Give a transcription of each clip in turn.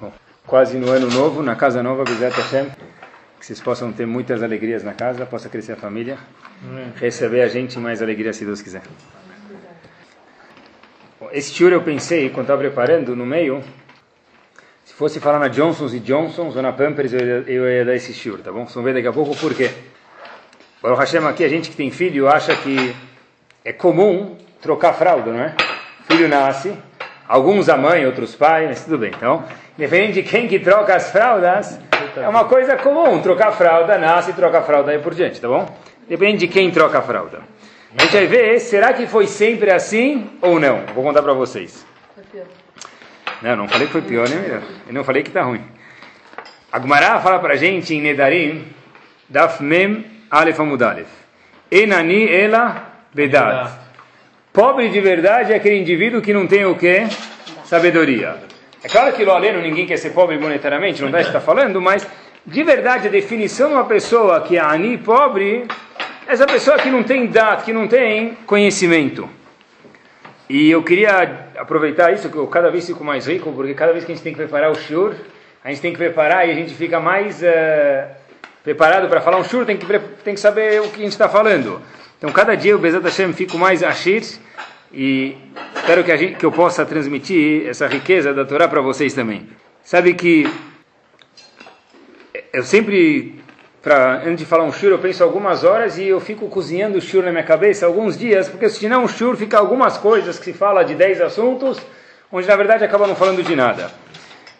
Bom, quase no ano novo, na casa nova, Bezat Hashem, que vocês possam ter muitas alegrias na casa, possa crescer a família, receber a gente mais alegria se Deus quiser. Bom, esse tour eu pensei, quando estava preparando, no meio, se fosse falar na Johnson's e Johnson's ou na Pampers, eu ia, eu ia dar esse tour, tá bom? Vocês vão ver daqui a pouco por quê. Baruch Hashem aqui, a gente que tem filho acha que é comum trocar fralda, não é? Filho nasce, alguns a mãe, outros pai, mas tudo bem. Então, independente de quem que troca as fraldas, é uma coisa comum. Trocar fralda, nasce, troca fralda e por diante, tá bom? Depende de quem troca a fralda. A gente vai ver, será que foi sempre assim ou não? Vou contar para vocês. Não, não falei que foi pior, nem melhor. Eu não falei que tá ruim. A fala pra gente em Nedarim, Daf Mem Alef Amud Alef. Enani ela Vedat. Pobre de verdade é aquele indivíduo que não tem o quê? Sabedoria. É claro que lá aleno ninguém quer ser pobre monetariamente, não dá está falando, mas de verdade a definição de uma pessoa que é ani pobre, é essa pessoa que não tem dado, que não tem conhecimento. E eu queria aproveitar isso, que eu cada vez fico mais rico, porque cada vez que a gente tem que preparar o shur, a gente tem que preparar e a gente fica mais uh, preparado para falar um shur, tem que, tem que saber o que a gente está falando. Então, cada dia o Bezat Hashem fico mais ashir e espero que, gente, que eu possa transmitir essa riqueza da Torá para vocês também. Sabe que eu sempre, pra, antes de falar um shur, eu penso algumas horas e eu fico cozinhando o shur na minha cabeça alguns dias, porque se não um shur fica algumas coisas que se fala de 10 assuntos, onde na verdade acaba não falando de nada.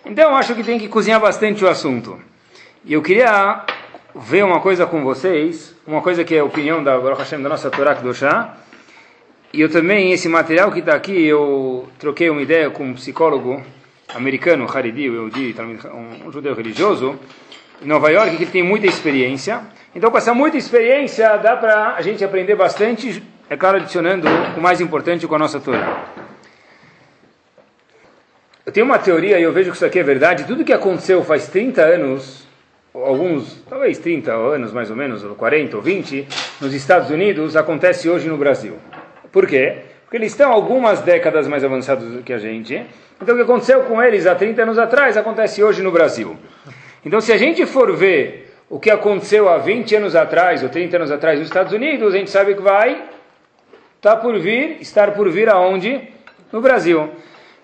Então, eu acho que tem que cozinhar bastante o assunto. E eu queria ver uma coisa com vocês, uma coisa que é a opinião da Baruch Hashem, da nossa Torá Kedoshá, e eu também, esse material que está aqui, eu troquei uma ideia com um psicólogo americano, Haridi, um, um judeu religioso, em Nova York, que tem muita experiência. Então, com essa muita experiência, dá para a gente aprender bastante, é claro, adicionando o mais importante com a nossa Torá. Eu tenho uma teoria, e eu vejo que isso aqui é verdade, tudo que aconteceu faz 30 anos alguns, talvez 30 anos mais ou menos, ou 40 ou 20, nos Estados Unidos, acontece hoje no Brasil. Por quê? Porque eles estão algumas décadas mais avançados do que a gente. Então o que aconteceu com eles há 30 anos atrás acontece hoje no Brasil. Então se a gente for ver o que aconteceu há 20 anos atrás ou 30 anos atrás nos Estados Unidos, a gente sabe que vai estar tá por vir, estar por vir aonde? No Brasil.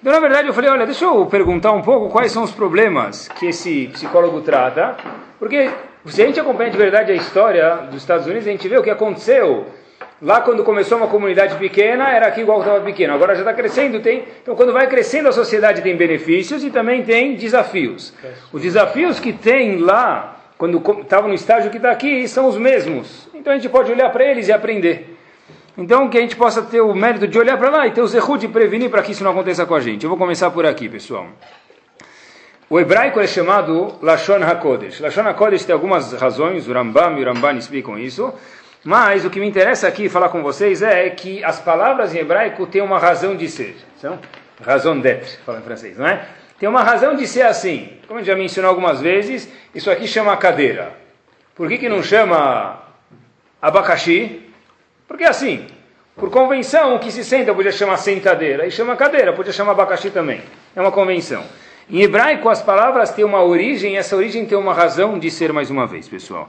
Então, na verdade, eu falei, olha, deixa eu perguntar um pouco quais são os problemas que esse psicólogo trata, porque se a gente acompanha de verdade a história dos Estados Unidos, a gente vê o que aconteceu. Lá quando começou uma comunidade pequena, era aqui igual estava pequeno. Agora já está crescendo, tem. Então, quando vai crescendo a sociedade tem benefícios e também tem desafios. Os desafios que tem lá, quando estava no estágio que está aqui, são os mesmos. Então a gente pode olhar para eles e aprender. Então, que a gente possa ter o mérito de olhar para lá e ter o zerru de prevenir para que isso não aconteça com a gente. Eu vou começar por aqui, pessoal. O hebraico é chamado Lashon HaKodesh. Lashon HaKodesh tem algumas razões, o Rambam e o Ramban explicam isso, mas o que me interessa aqui falar com vocês é que as palavras em hebraico têm uma razão de ser. São razão d'être, fala em francês, não é? Tem uma razão de ser assim. Como a gente já mencionou algumas vezes, isso aqui chama cadeira. Por que, que não chama abacaxi? Porque assim, por convenção, o que se senta podia chamar sentadeira, e chama cadeira, podia chamar abacaxi também. É uma convenção. Em hebraico, as palavras têm uma origem, e essa origem tem uma razão de ser mais uma vez, pessoal.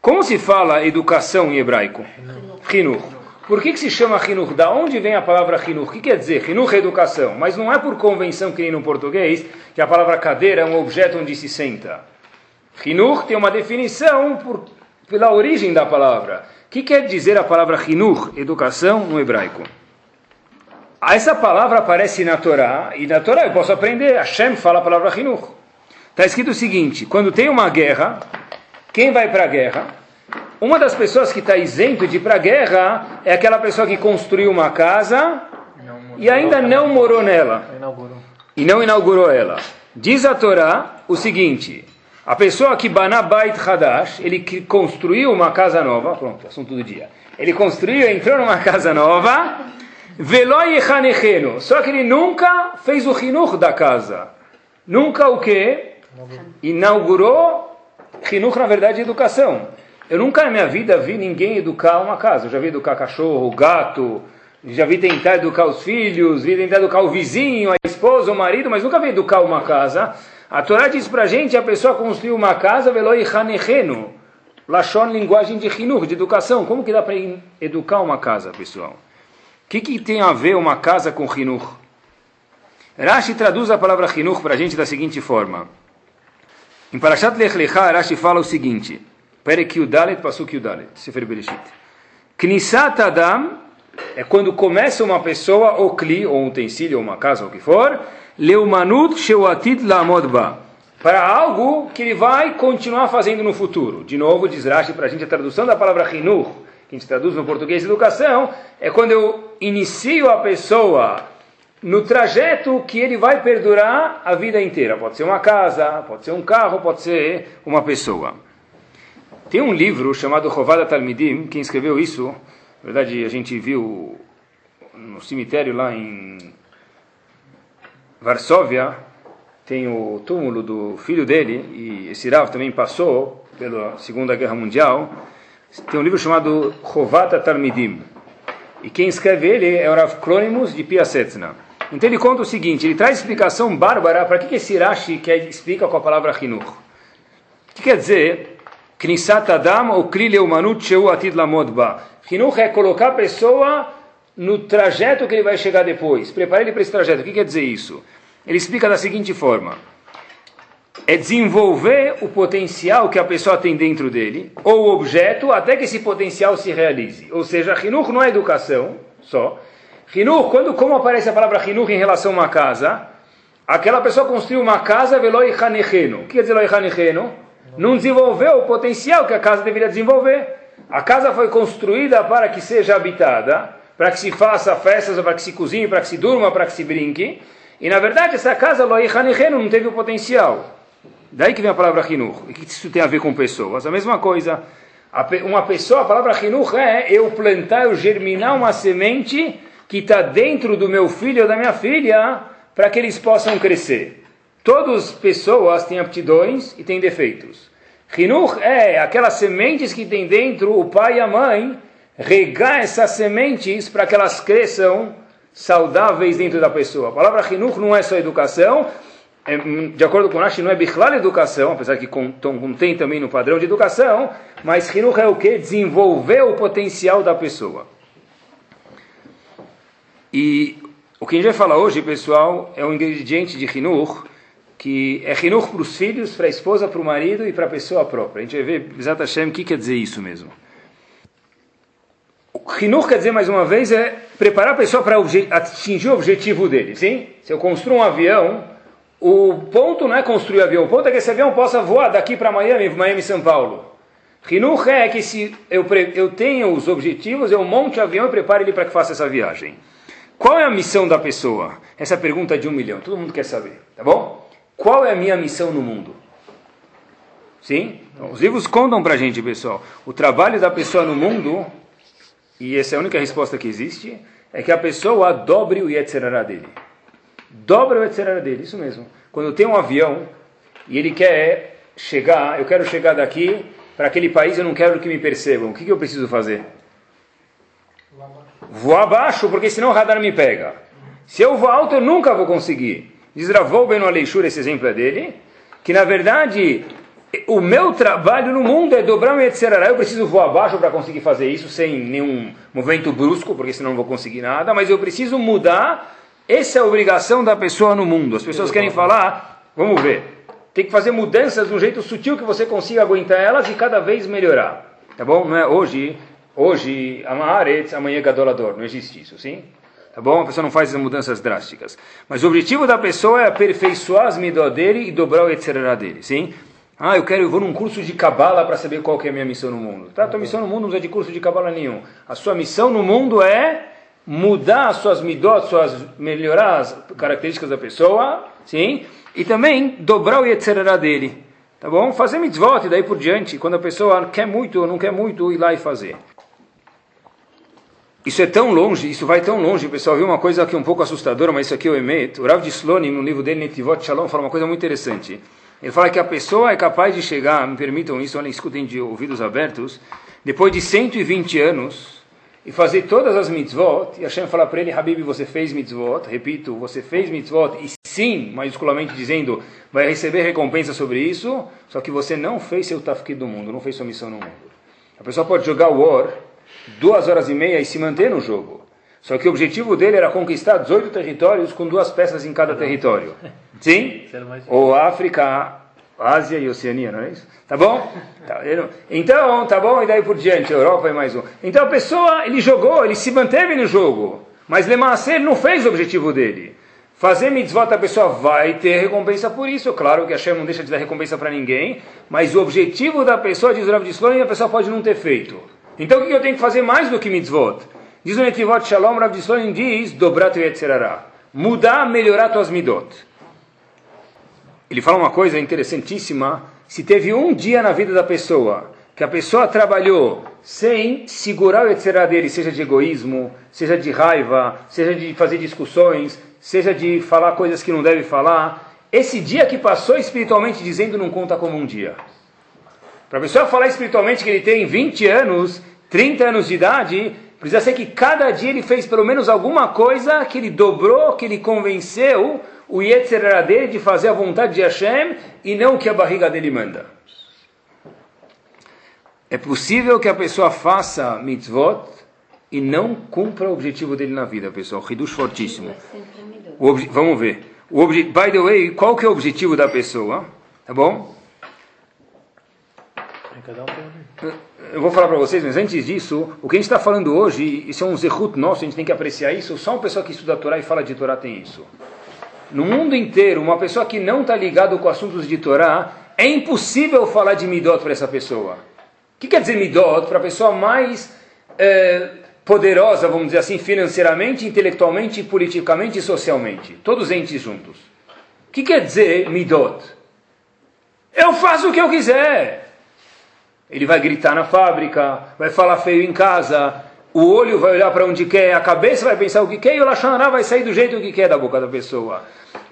Como se fala educação em hebraico? Hinur. Por que, que se chama Hinur? Da onde vem a palavra Hinur? O que quer dizer? Hinur é educação, mas não é por convenção que nem no português, que a palavra cadeira é um objeto onde se senta. Hinur tem uma definição por, pela origem da palavra que quer dizer a palavra hinur, educação, no hebraico? Essa palavra aparece na Torá, e na Torá eu posso aprender, Hashem fala a palavra hinur. Está escrito o seguinte, quando tem uma guerra, quem vai para a guerra? Uma das pessoas que está isento de ir para a guerra é aquela pessoa que construiu uma casa e ainda não morou nela. E não inaugurou ela. Diz a Torá o seguinte, a pessoa que Banabait Hadash, ele construiu uma casa nova, pronto, assunto do dia. Ele construiu, entrou numa casa nova, Veloi Hanecheno, só que ele nunca fez o Hinuch da casa. Nunca o que? Inaugurou Hinuch, na verdade, educação. Eu nunca na minha vida vi ninguém educar uma casa. Eu já vi educar cachorro, gato, Já vi tentar educar os filhos, vi tentar educar o vizinho, a esposa, o marido, mas nunca vi educar uma casa. A Torá diz para a gente, a pessoa construiu uma casa, veloi hanechenu. Lachon, linguagem de hinur, de educação. Como que dá para educar uma casa, pessoal? O que, que tem a ver uma casa com hinur? Rashi traduz a palavra hinur para a gente da seguinte forma. Em Parashat Lech Lecha, Rashi fala o seguinte. Perek Yudalet, Sefer Bereshit. Knisat Adam é quando começa uma pessoa, ou kli, ou um utensílio, ou uma casa, ou o que for, leumanut sheuatid lamodba, para algo que ele vai continuar fazendo no futuro. De novo, diz Rashi para a gente a tradução da palavra rinur, que a gente traduz no português educação, é quando eu inicio a pessoa no trajeto que ele vai perdurar a vida inteira. Pode ser uma casa, pode ser um carro, pode ser uma pessoa. Tem um livro chamado Rovada Talmidim, quem escreveu isso, na verdade a gente viu no cemitério lá em Varsóvia, tem o túmulo do filho dele, e esse Rav também passou pela Segunda Guerra Mundial. Tem um livro chamado Rovata Talmidim. E quem escreve ele é o Rav Kronimus de Piasetzna. Então ele conta o seguinte, ele traz explicação bárbara para que, que esse Rashi quer, explica com a palavra Hinur. O que quer dizer? Knisat Adam ou Kli Leumanut Sheu Atid Lamod Ba. Hinur é colocar a pessoa no trajeto que ele vai chegar depois. Prepare ele para esse trajeto. O que quer dizer isso? Ele explica da seguinte forma. É desenvolver o potencial que a pessoa tem dentro dele, ou objeto, até que esse potencial se realize. Ou seja, Hinur não é educação só, Hinur, quando como aparece a palavra Hinur em relação a uma casa, aquela pessoa construiu uma casa veloi hanecheno. O que quer dizer veloi hanecheno? Não desenvolveu o potencial que a casa deveria desenvolver. A casa foi construída para que seja habitada, para que se faça festas, para que se cozinhe, para que se durma, para que se brinque. E na verdade essa casa loi hanecheno não teve o potencial. Daí que vem a palavra Hinur. E o que isso tem a ver com pessoas? A mesma coisa. Uma pessoa, a palavra Hinur é eu plantar, eu germinar uma semente que está dentro do meu filho ou da minha filha para que eles possam crescer. Todas as pessoas têm aptidões e têm defeitos. Rinur é aquelas sementes que tem dentro o pai e a mãe, regar essas sementes para que elas cresçam saudáveis dentro da pessoa. A palavra Rinur não é só educação, é, de acordo com Rashi, não é bichlal educação, apesar que contém também no padrão de educação, mas Rinur é o que? Desenvolver o potencial da pessoa. E o que a gente vai falar hoje, pessoal, é um ingrediente de Hinur, que é Hinur para os filhos, para a esposa, para o marido e para a pessoa própria. A gente vai ver, Bezat Hashem, o que quer dizer isso mesmo. Hinur quer dizer, mais uma vez, é preparar a pessoa para atingir o objetivo dele, sim? Se eu construo um avião, o ponto não é construir o avião, o ponto é que esse avião possa voar daqui para Miami, Miami, São Paulo. Hinur é que se eu, eu tenho os objetivos, eu monte o avião e prepare ele para que faça essa viagem. Qual é a missão da pessoa? Essa pergunta é de um milhão. Todo mundo quer saber, tá bom? Qual é a minha missão no mundo? Sim? Então, os livros contam para a gente, pessoal. O trabalho da pessoa no mundo, e essa é a única resposta que existe, é que a pessoa dobre o Yetzerará dele. Dobre o Yetzerará dele, isso mesmo. Quando tem um avião e ele quer chegar, eu quero chegar daqui para aquele país, eu não quero que me percebam. O que, que eu preciso fazer? vou abaixo, porque senão o radar me pega. Se eu vou alto, eu nunca vou conseguir. Diz Ravou Ben Aleixur, esse exemplo é dele, que na verdade o meu trabalho no mundo é dobrar o Yetzerará. Eu preciso voar abaixo para conseguir fazer isso sem nenhum movimento brusco, porque senão não vou conseguir nada, mas eu preciso mudar. Essa é a obrigação da pessoa no mundo. As pessoas querem falar, vamos ver, tem que fazer mudanças de um jeito sutil que você consiga aguentar elas e cada vez melhorar. Tá bom? Não é hoje Hoje, Amaharetz, amanhã Gadolador. Não existe isso, sim? Tá bom? A pessoa não faz essas mudanças drásticas. Mas o objetivo da pessoa é aperfeiçoar as midot dele e dobrar o etzerará dele, sim? Ah, eu quero, eu vou num curso de cabala para saber qual que é a minha missão no mundo. Tá, tua missão no mundo não é de curso de cabala nenhum. A sua missão no mundo é mudar as suas midot, suas, melhorar as características da pessoa, sim? E também dobrar o etzerará dele. Tá bom? Fazer mitzvot e daí por diante, quando a pessoa quer muito ou não quer muito, ir lá e fazer. Isso é tão longe, isso vai tão longe, pessoal. Viu uma coisa aqui um pouco assustadora, mas isso aqui eu emeto. O Rav de Slonim, no livro dele, Netivot Shalom, fala uma coisa muito interessante. Ele fala que a pessoa é capaz de chegar, me permitam isso, olhem, escutem de ouvidos abertos, depois de 120 anos, e fazer todas as mitzvot, e Hashem falar para ele, Habib, você fez mitzvot, repito, você fez mitzvot, e sim, maiusculamente dizendo, vai receber recompensa sobre isso, só que você não fez seu tafkid do mundo, não fez sua missão no mundo. A pessoa pode jogar War duas horas e meia e se manter no jogo. Só que o objetivo dele era conquistar 18 territórios com duas peças em cada território. Sim? Ou África, Ásia e Oceania, não é isso? Tá bom? Tá, então, tá bom, e daí por diante, Europa e mais um. Então a pessoa, ele jogou, ele se manteve no jogo, mas Lemassé não fez o objetivo dele. Fazer mitzvot a pessoa vai ter recompensa por isso. Claro que a Shem não deixa de dar recompensa para ninguém, mas o objetivo da pessoa, diz o Rav de Slonim, a pessoa pode não ter feito. Então o que eu tenho que fazer mais do que mitzvot? Diz o Netivot Shalom, Rav de Slonim diz, dobrat yetzerará. Mudar, melhorar tuas midot ele fala uma coisa interessantíssima. Se teve um dia na vida da pessoa que a pessoa trabalhou sem segurar o etc. dele, seja de egoísmo, seja de raiva, seja de fazer discussões, seja de falar coisas que não deve falar, esse dia que passou espiritualmente dizendo não conta como um dia. Para a pessoa falar espiritualmente que ele tem 20 anos, 30 anos de idade, precisa ser que cada dia ele fez pelo menos alguma coisa que ele dobrou, que ele convenceu o Yetzer era dele de fazer a vontade de Hashem e não o que a barriga dele manda. É possível que a pessoa faça mitzvot e não cumpra o objetivo dele na vida, pessoal. Reduz fortíssimo. vamos ver. O by the way, qual que é o objetivo da pessoa? Tá bom? Eu vou falar para vocês, mas antes disso, o que a gente está falando hoje, isso é um zehut nosso, a gente tem que apreciar isso. Só uma pessoa que estuda a Torá e fala de Torá tem isso no mundo inteiro, uma pessoa que não está ligada com assuntos de Torá, é impossível falar de Midot para essa pessoa. O que quer dizer Midot? Para a pessoa mais é, poderosa, vamos dizer assim, financeiramente, intelectualmente, politicamente e socialmente. Todos entes juntos. O que quer dizer Midot? Eu faço o que eu quiser. Ele vai gritar na fábrica, vai falar feio em casa, o olho vai olhar para onde quer, a cabeça vai pensar o que quer e o Lashonará vai sair do jeito que quer da boca da pessoa.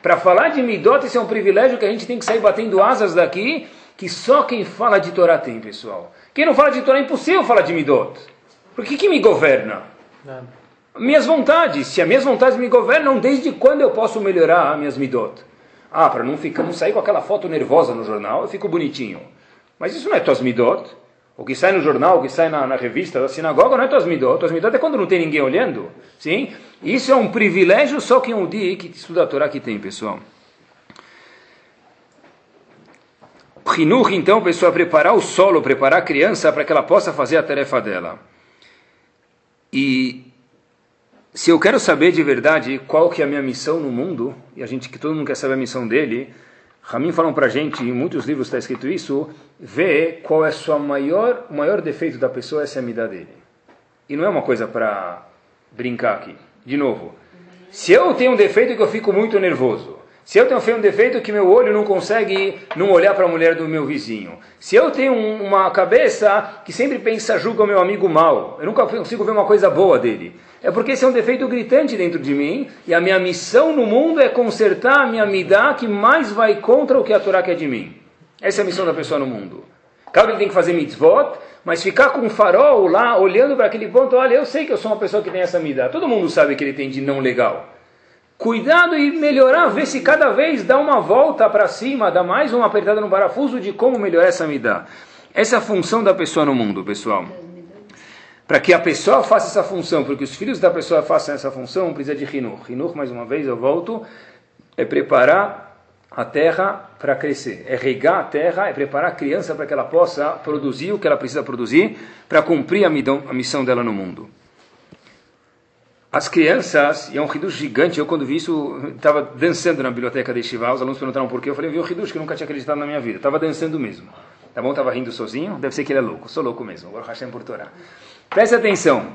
Para falar de Midot, esse é um privilégio que a gente tem que sair batendo asas daqui, que só quem fala de Torá tem, pessoal. Quem não fala de Torá é impossível falar de Midot. Por que, que me governa? Nada. Minhas vontades. Se as minhas vontades me governam, desde quando eu posso melhorar as minhas Midot? Ah, para não, ficar, não sair com aquela foto nervosa no jornal, eu fico bonitinho. Mas isso não é tuas Midot. O que sai no jornal, o que sai na, na revista da sinagoga não é tuas midot. Tuas midot é quando não tem ninguém olhando. Sim? Isso é um privilégio só que um dia que estuda a Torá que tem, pessoal. Rinur, então, pessoal, preparar o solo, preparar a criança para que ela possa fazer a tarefa dela. E se eu quero saber de verdade qual que é a minha missão no mundo, e a gente que todo mundo quer saber a missão dele, Ramin falam para a gente, em muitos livros está escrito isso, vê qual é sua maior, o maior defeito da pessoa, essa é a amida dele. E não é uma coisa para brincar aqui. De novo, se eu tenho um defeito que eu fico muito nervoso, se eu tenho um defeito que meu olho não consegue não olhar para a mulher do meu vizinho, se eu tenho uma cabeça que sempre pensa, julga o meu amigo mal, eu nunca consigo ver uma coisa boa dele, é porque esse é um defeito gritante dentro de mim, e a minha missão no mundo é consertar a minha midá que mais vai contra o que a Torá quer de mim. Essa é a missão da pessoa no mundo. Claro que ele tem que fazer mitzvot, mas ficar com um farol lá, olhando para aquele ponto, olha, eu sei que eu sou uma pessoa que tem essa midá. Todo mundo sabe que ele tem de não legal. Cuidado e melhorar, ver se cada vez dá uma volta para cima, dá mais uma apertada no parafuso de como melhorar essa midá. Essa é a função da pessoa no mundo, pessoal. Para que a pessoa faça essa função, porque os filhos da pessoa façam essa função, precisa de rinur. Rinur, mais uma vez, eu volto, é preparar a terra para crescer. É regar a terra, é preparar a criança para que ela possa produzir o que ela precisa produzir para cumprir a missão dela no mundo. As crianças, e é um ridush gigante, eu quando vi isso, estava dançando na biblioteca de Shiva, os alunos perguntaram por quê, eu falei, eu vi um ridush que eu nunca tinha acreditado na minha vida, estava dançando mesmo. Tá bom? Estava rindo sozinho, deve ser que ele é louco, sou louco mesmo, agora Hashem por Torá. Preste atenção.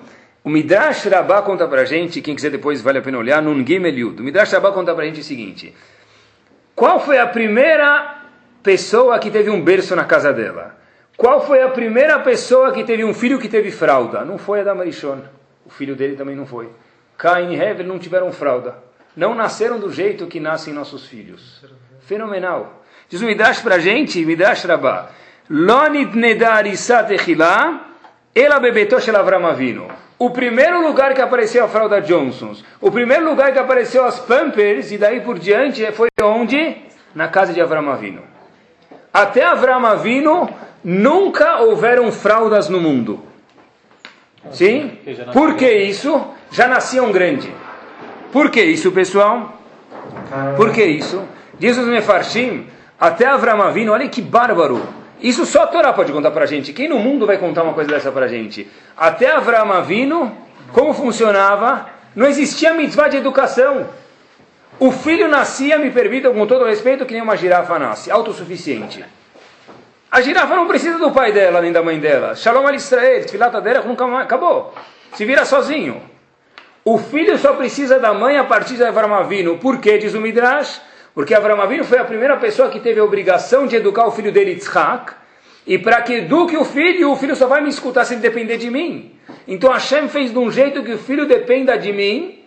O Midrash Rabbah conta para a gente, quem quiser depois vale a pena olhar, no Gimel Yud. O Midrash Rabbah conta para a gente o seguinte. Qual foi a primeira pessoa que teve um berço na casa dela? Qual foi a primeira pessoa que teve um filho que teve fralda? Não foi a da Marishon. O filho dele também não foi. Cain e Hevel não tiveram fralda. Não nasceram do jeito que nascem nossos filhos. Fenomenal. Diz o Midrash para a gente, Midrash Rabbah. Lonit nedar ela Avinu. o primeiro lugar que apareceu a fralda Johnsons, o primeiro lugar que apareceu as Pampers, e daí por diante foi onde? Na casa de Avram Avino. Até Avram Avino, nunca houveram fraldas no mundo. Sim? Por que isso? Já nasciam grande. Por que isso, pessoal? Por que isso? Diz os Mefarshim, até Avram Avino, olha que bárbaro. Isso só a Torá pode contar para a gente. Quem no mundo vai contar uma coisa dessa para a gente? Até Avram Avino, como funcionava? Não existia mitzvah de educação. O filho nascia, me permitam com todo respeito, que nem uma girafa nasce, autossuficiente. A girafa não precisa do pai dela nem da mãe dela. Shalom al Israel, filata dela nunca mais, acabou. Se vira sozinho. O filho só precisa da mãe a partir de Avram Avino. Por quê? Diz o Midrash. Porque Avram foi a primeira pessoa que teve a obrigação de educar o filho dele, Yitzhak, e para que eduque o filho, o filho só vai me escutar se depender de mim. Então Hashem fez de um jeito que o filho dependa de mim,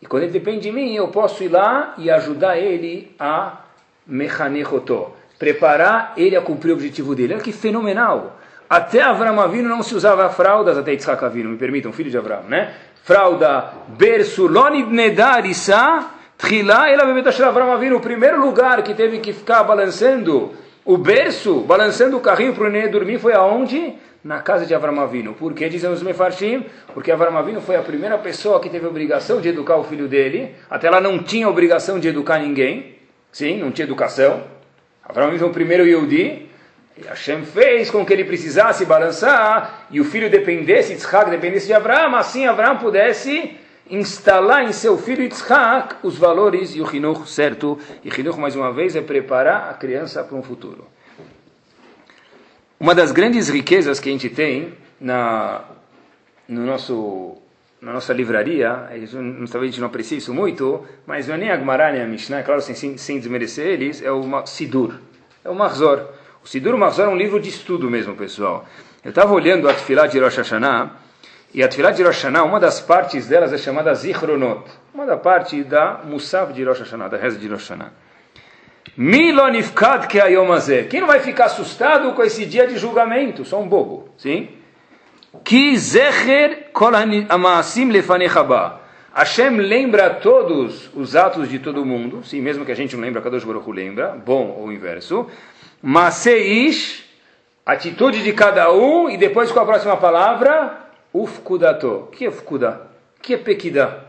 e quando ele depende de mim, eu posso ir lá e ajudar ele a mechanechotó, preparar ele a cumprir o objetivo dele. Olha que fenomenal! Até Avram não se usava fraldas, até Yitzhak Avinu, me permitam, filho de Avram, né? Fralda, berço, lonid nedarissa, Trilá, ela Avinu, o primeiro lugar que teve que ficar balançando o berço, balançando o carrinho para o neném dormir foi aonde? Na casa de Avram Avinu. Por que dizem os Mefarshim? Porque Avram Avinu foi a primeira pessoa que teve a obrigação de educar o filho dele. Até ela não tinha obrigação de educar ninguém. Sim, não tinha educação. Avram Avinu foi o primeiro Yehudi. Hashem fez com que ele precisasse balançar e o filho dependesse, Yitzhak dependesse de Avram, assim Avram pudesse instalar em seu filho Yitzhak os valores e o Hinuch certo. E Hinuch, mais uma vez, é preparar a criança para um futuro. Uma das grandes riquezas que a gente tem na, no nosso, na nossa livraria, talvez a gente não aprecie isso muito, mas não é nem a Gemara nem a Mishnah, é claro, sem, sem desmerecer eles, é o Sidur, é o Mahzor. O Sidur, Mahzor é um livro de estudo mesmo, pessoal. Eu estava olhando a Tfilah de Rosh Hashanah, e a Tfilah de Rosh Hashanah, uma das partes delas é chamada Zichronot. Uma da parte da Musaf de Rosh Hashanah, da reza de Rosh Hashanah. Milonifkad que ayomazé. Quem não vai ficar assustado com esse dia de julgamento? Só um bobo, sim? Ki zecher kol amaasim lefanechabá. Hashem lembra todos os atos de todo mundo, sim, mesmo que a gente não lembra, Kadosh Baruch Hu lembra, bom ou inverso. Maseish, atitude de cada um, e depois com a próxima palavra, Ufkudato. O que é ufkuda? O que é pekida?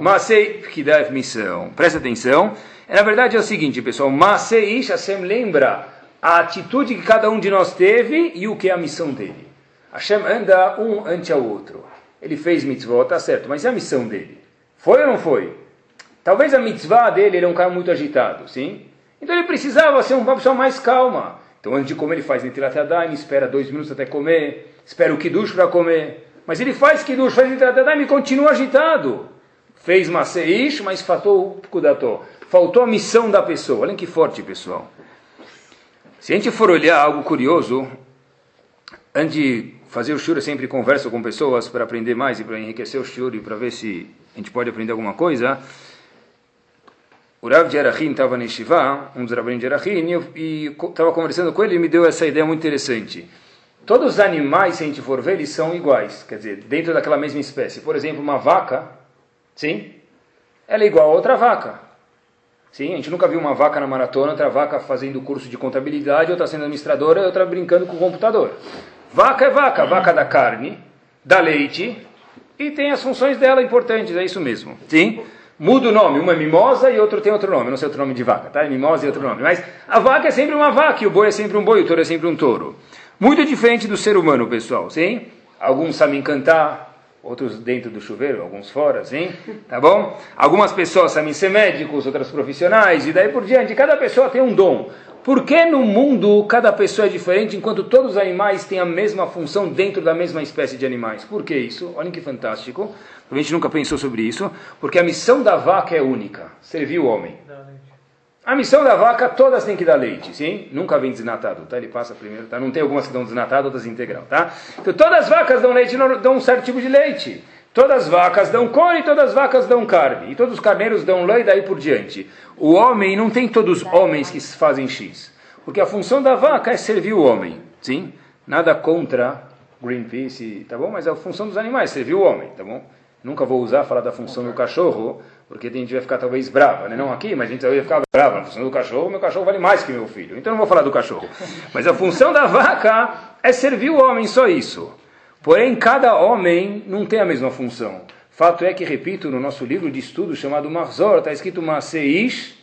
Masei, pekida é missão. Presta atenção. Na verdade é o seguinte, pessoal. Masei Hashem lembra a atitude que cada um de nós teve e o que é a missão dele. Hashem anda um ante ao outro. Ele fez mitzvah, tá certo, mas e a missão dele? Foi ou não foi? Talvez a mitzvah dele, ele é um cara muito agitado, sim? Então ele precisava ser uma pessoa mais calma. Então antes de comer ele faz Netilat Yadayim, espera dois minutos até comer espera o Kiddush para comer. Mas ele faz Kiddush, faz Nitratadaim e continua agitado. Fez Maseish, mas faltou o Kudató. Faltou a missão da pessoa. Olhem que forte, pessoal. Se a gente for olhar algo curioso, antes de fazer o shur, eu sempre converso com pessoas para aprender mais e para enriquecer o shur e para ver se a gente pode aprender alguma coisa. O Rav de Erachim estava na Yeshiva, um dos Rabbim de Erachim, e estava conversando com ele e me deu essa ideia muito interessante. Todos os animais, se a gente for ver, eles são iguais, quer dizer, dentro daquela mesma espécie. Por exemplo, uma vaca, sim, ela é igual a outra vaca. Sim, a gente nunca viu uma vaca na maratona, outra vaca fazendo curso de contabilidade, outra sendo administradora outra brincando com o computador. Vaca é vaca, vaca da carne, da leite e tem as funções dela importantes, é isso mesmo. Sim? Muda o nome, uma é mimosa e outro tem outro nome, não sei outro nome de vaca, tá? É mimosa e outro nome. Mas a vaca é sempre uma vaca, e o boi é sempre um boi, o touro é sempre um touro. Muito diferente do ser humano, pessoal, sim? Alguns sabem cantar, outros dentro do chuveiro, alguns fora, sim? Tá bom? Algumas pessoas sabem ser médicos, outras profissionais, e daí por diante. Cada pessoa tem um dom. Por que no mundo cada pessoa é diferente, enquanto todos os animais têm a mesma função dentro da mesma espécie de animais? Por que isso? Olhem que fantástico. A gente nunca pensou sobre isso. Porque a missão da vaca é única: servir o homem. A missão da vaca, todas têm que dar leite, sim? Nunca vem desnatado, tá? Ele passa primeiro, tá? Não tem algumas que dão desnatado, outras integral, tá? Então todas as vacas dão leite, dão um certo tipo de leite. Todas as vacas dão couro e todas as vacas dão carne. E todos os carneiros dão lã e daí por diante. O homem, não tem todos os homens que fazem X. Porque a função da vaca é servir o homem, sim? Nada contra Greenpeace, tá bom? Mas a função dos animais, servir o homem, tá bom? Nunca vou usar falar da função do cachorro, porque a gente vai ficar talvez brava, né? Não aqui, mas a gente vai ficar brava. A função do cachorro, meu cachorro vale mais que meu filho. Então não vou falar do cachorro. Mas a função da vaca é servir o homem, só isso. Porém, cada homem não tem a mesma função. Fato é que, repito, no nosso livro de estudo chamado Marzor, está escrito Maseish,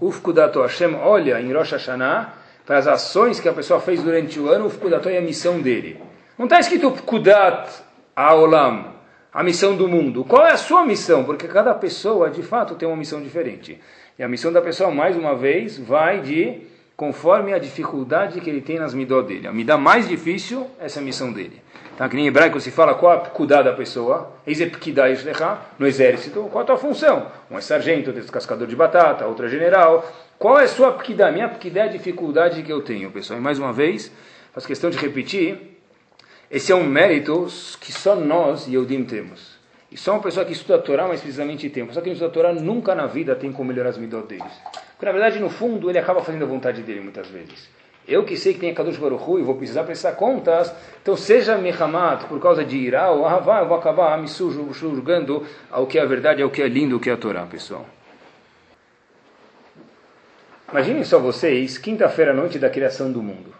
Ufkudato Hashem, olha em Rosh Hashanah, para as ações que a pessoa fez durante o ano, Ufkudato é a missão dele. Não está escrito Ufkudat Aolam, a missão do mundo. Qual é a sua missão? Porque cada pessoa, de fato, tem uma missão diferente. E a missão da pessoa, mais uma vez, vai de conforme a dificuldade que ele tem nas midot dele. A midá mais difícil, essa é a missão dele. Tá? Que em hebraico se fala qual a pkudá da pessoa, no exército, qual a tua função? Um é sargento, outro é descascador de batata, outro é general. Qual é a sua pkidá? Minha pkidá é a dificuldade que eu tenho, pessoal. E mais uma vez, faço questão de repetir, esse é um mérito que só nós, e Eudim, temos. E só uma pessoa que estuda a Torá mais precisamente tem. Pessoa que não estuda a Torá nunca na vida tem como melhorar as midot deles. Porque na verdade, no fundo, ele acaba fazendo a vontade dele muitas vezes. Eu que sei que tem a Kadosh Baruch Hu e vou precisar prestar contas, então seja Mehamat por causa de Irá ou Ahavá, eu vou acabar me julgando ao que é a verdade, ao que é lindo, o que é a Torá, pessoal. Imaginem só vocês, quinta-feira à noite da criação do mundo.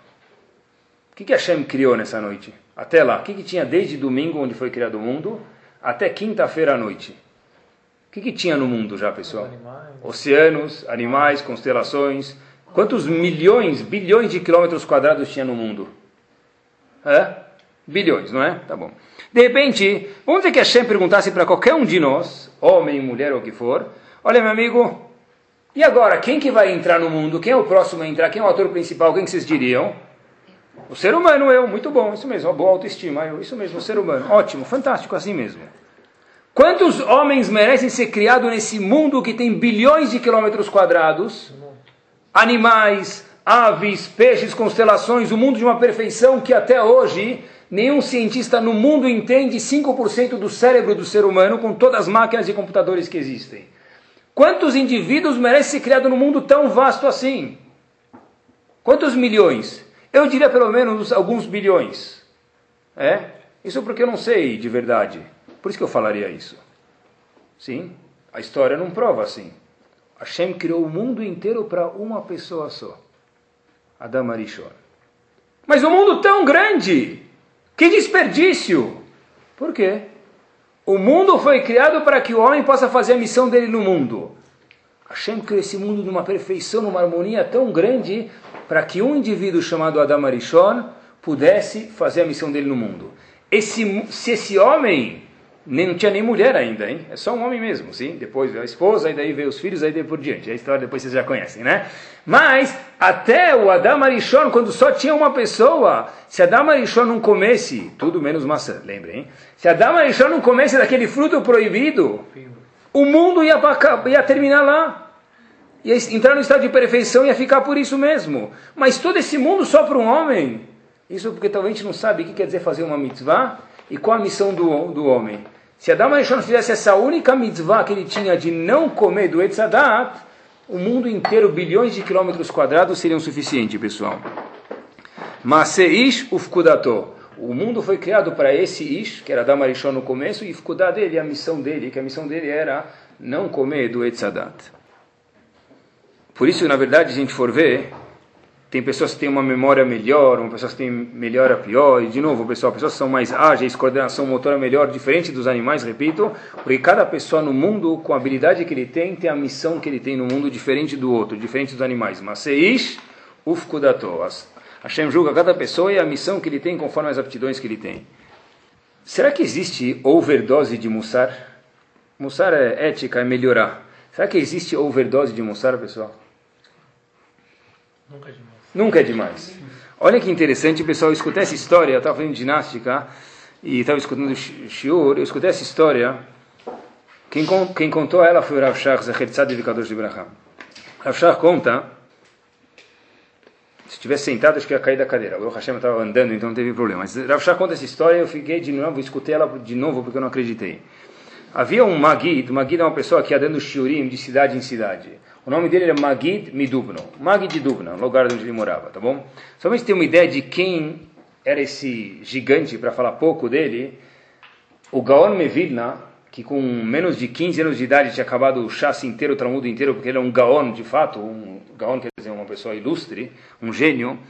O que, que Hashem criou nessa noite? Até lá, o que, que tinha desde domingo, onde foi criado o mundo, até quinta-feira à noite? O que, que tinha no mundo já, pessoal? Animais. Oceanos, animais, constelações Quantos milhões, bilhões de quilômetros quadrados tinha no mundo? É? Bilhões, não é? Tá bom. De repente, vamos dizer que a Hashem perguntasse para qualquer um de nós, homem, mulher ou o que for, olha meu amigo, e agora, quem que vai entrar no mundo? Quem é o próximo a entrar? Quem é o ator principal? Quem que vocês diriam? O ser humano, eu. Muito bom, isso mesmo. Uma boa autoestima, eu. Isso mesmo, o ser humano. Ótimo, fantástico, assim mesmo. Quantos homens merecem ser criados nesse mundo que tem bilhões de quilômetros quadrados? animais, aves, peixes, constelações, o mundo de uma perfeição que até hoje nenhum cientista no mundo entende 5% do cérebro do ser humano com todas as máquinas e computadores que existem. Quantos indivíduos merecem ser criados num mundo tão vasto assim? Quantos milhões? Eu diria pelo menos alguns bilhões. É? Isso porque eu não sei de verdade. Por isso que eu falaria isso. Sim, a história não prova assim. Hashem criou o mundo inteiro para uma pessoa só. Adam Arishon. Mas um mundo tão grande! Que desperdício! Por quê? O mundo foi criado para que o homem possa fazer a missão dele no mundo. Hashem criou esse mundo numa perfeição, numa harmonia tão grande, para que um indivíduo chamado Adam Arishon pudesse fazer a missão dele no mundo. Esse, se esse homem nem, não tinha nem mulher ainda, hein? É só um homem mesmo, sim? Depois veio a esposa, e daí veio os filhos, aí daí por diante. A história depois vocês já conhecem, né? Mas, até o Adam Arishon, quando só tinha uma pessoa, se Adam Arishon não comesse, tudo menos maçã, lembrem, hein? Se Adam Arishon não comesse daquele fruto proibido, o mundo ia, ia terminar lá. Ia entrar no estado de perfeição ia ficar por isso mesmo. Mas todo esse mundo só para um homem? Isso porque talvez a gente não sabe o que quer dizer fazer uma mitzvah e qual a missão do, do homem? Se Adam Arishon fizesse essa única mitzvah que ele tinha de não comer do Etzadat, o mundo inteiro, bilhões de quilômetros quadrados, seriam suficiente, pessoal. Maseish ufkudato. O mundo foi criado para esse Ish, que era Adam Arishon no começo, e Fkudat dele, a missão dele, que a missão dele era não comer do Etzadat. Por isso, na verdade, a gente for ver, tem pessoas que têm uma memória melhor, uma pessoas que têm melhora pior, e de novo, pessoal, pessoas são mais ágeis, coordenação motora melhor, diferente dos animais, repito, porque cada pessoa no mundo, com a habilidade que ele tem, tem a missão que ele tem no mundo diferente do outro, diferente dos animais. Maseish ufkudato. Hashem julga cada pessoa e a missão que ele tem conforme as aptidões que ele tem. Será que existe overdose de mussar? Mussar é ética, é melhorar. Será que existe overdose de mussar, pessoal? Nunca demais. Nunca é demais. Olha que interessante, pessoal, eu escutei essa história, eu estava fazendo ginástica e estava escutando o shiur, eu escutei essa história, quem, quem contou ela foi o Rav Shach Zecher de Kadosh de Braham. Rav Shach conta, se estivesse sentado, acho que ia cair da cadeira. O Hashem estava andando, então não teve problema. Mas Rav Shach conta essa história eu fiquei de novo, escutei ela de novo porque eu não acreditei. Havia um Magid, Magid é uma pessoa que ia dando shiurim de cidade em cidade. O nome dele era Magid Midubno. Magid de Dubna, lugar onde ele morava, tá bom? Somente ter uma ideia de quem era esse gigante, para falar pouco dele, o Gaon Mevilna, que com menos de 15 anos de idade tinha acabado o chassi inteiro, o Talmud inteiro, porque ele é um Gaon de fato, um Gaon quer dizer uma pessoa ilustre, um gênio.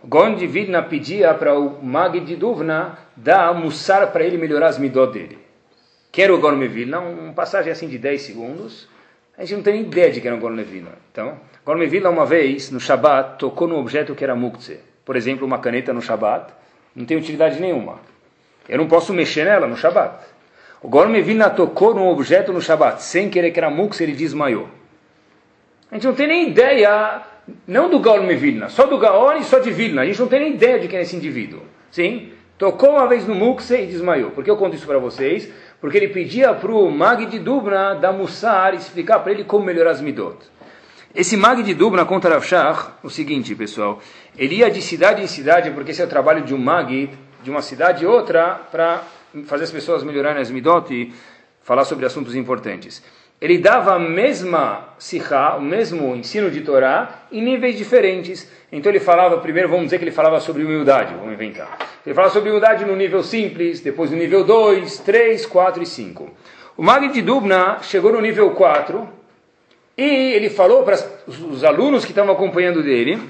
O Gaon de Vilna pedia para o Mag de Duvna dar mussar para ele melhorar as midot dele. Quero o Gaon de Vilna, uma passagem assim de 10 segundos. A gente não tem nem ideia de que era de Vilna. Então, Vilna uma vez, no Shabat, tocou num objeto que era muktzeh. Por exemplo, uma caneta no Shabat, não tem utilidade nenhuma. Eu não posso mexer nela no Shabat. O Vilna tocou num objeto no Shabat, sem querer que era muktzeh, ele desmaiou. A gente não tem nem ideia, não do Vilna, só do Gaon e só de Vilna. A gente não tem nem ideia de quem é esse indivíduo. Sim? Tocou uma vez no Mukse e desmaiou. Por que eu conto isso para vocês? Porque ele pedia para o Mag de Dubna da Mussar explicar para ele como melhorar as midot. Esse Mag de Dubna contra Rav Shach, o seguinte, pessoal, ele ia de cidade em cidade, porque esse é o trabalho de um Mag, de uma cidade e outra, para fazer as pessoas melhorarem as midot e falar sobre assuntos importantes ele dava a mesma sikha, o mesmo ensino de Torá, em níveis diferentes. Então ele falava, primeiro vamos dizer que ele falava sobre humildade, vamos inventar. Ele falava sobre humildade no nível simples, depois no nível 2, 3, 4 e 5. O Magid de Dubna chegou no nível 4 e ele falou para os alunos que estavam acompanhando dele,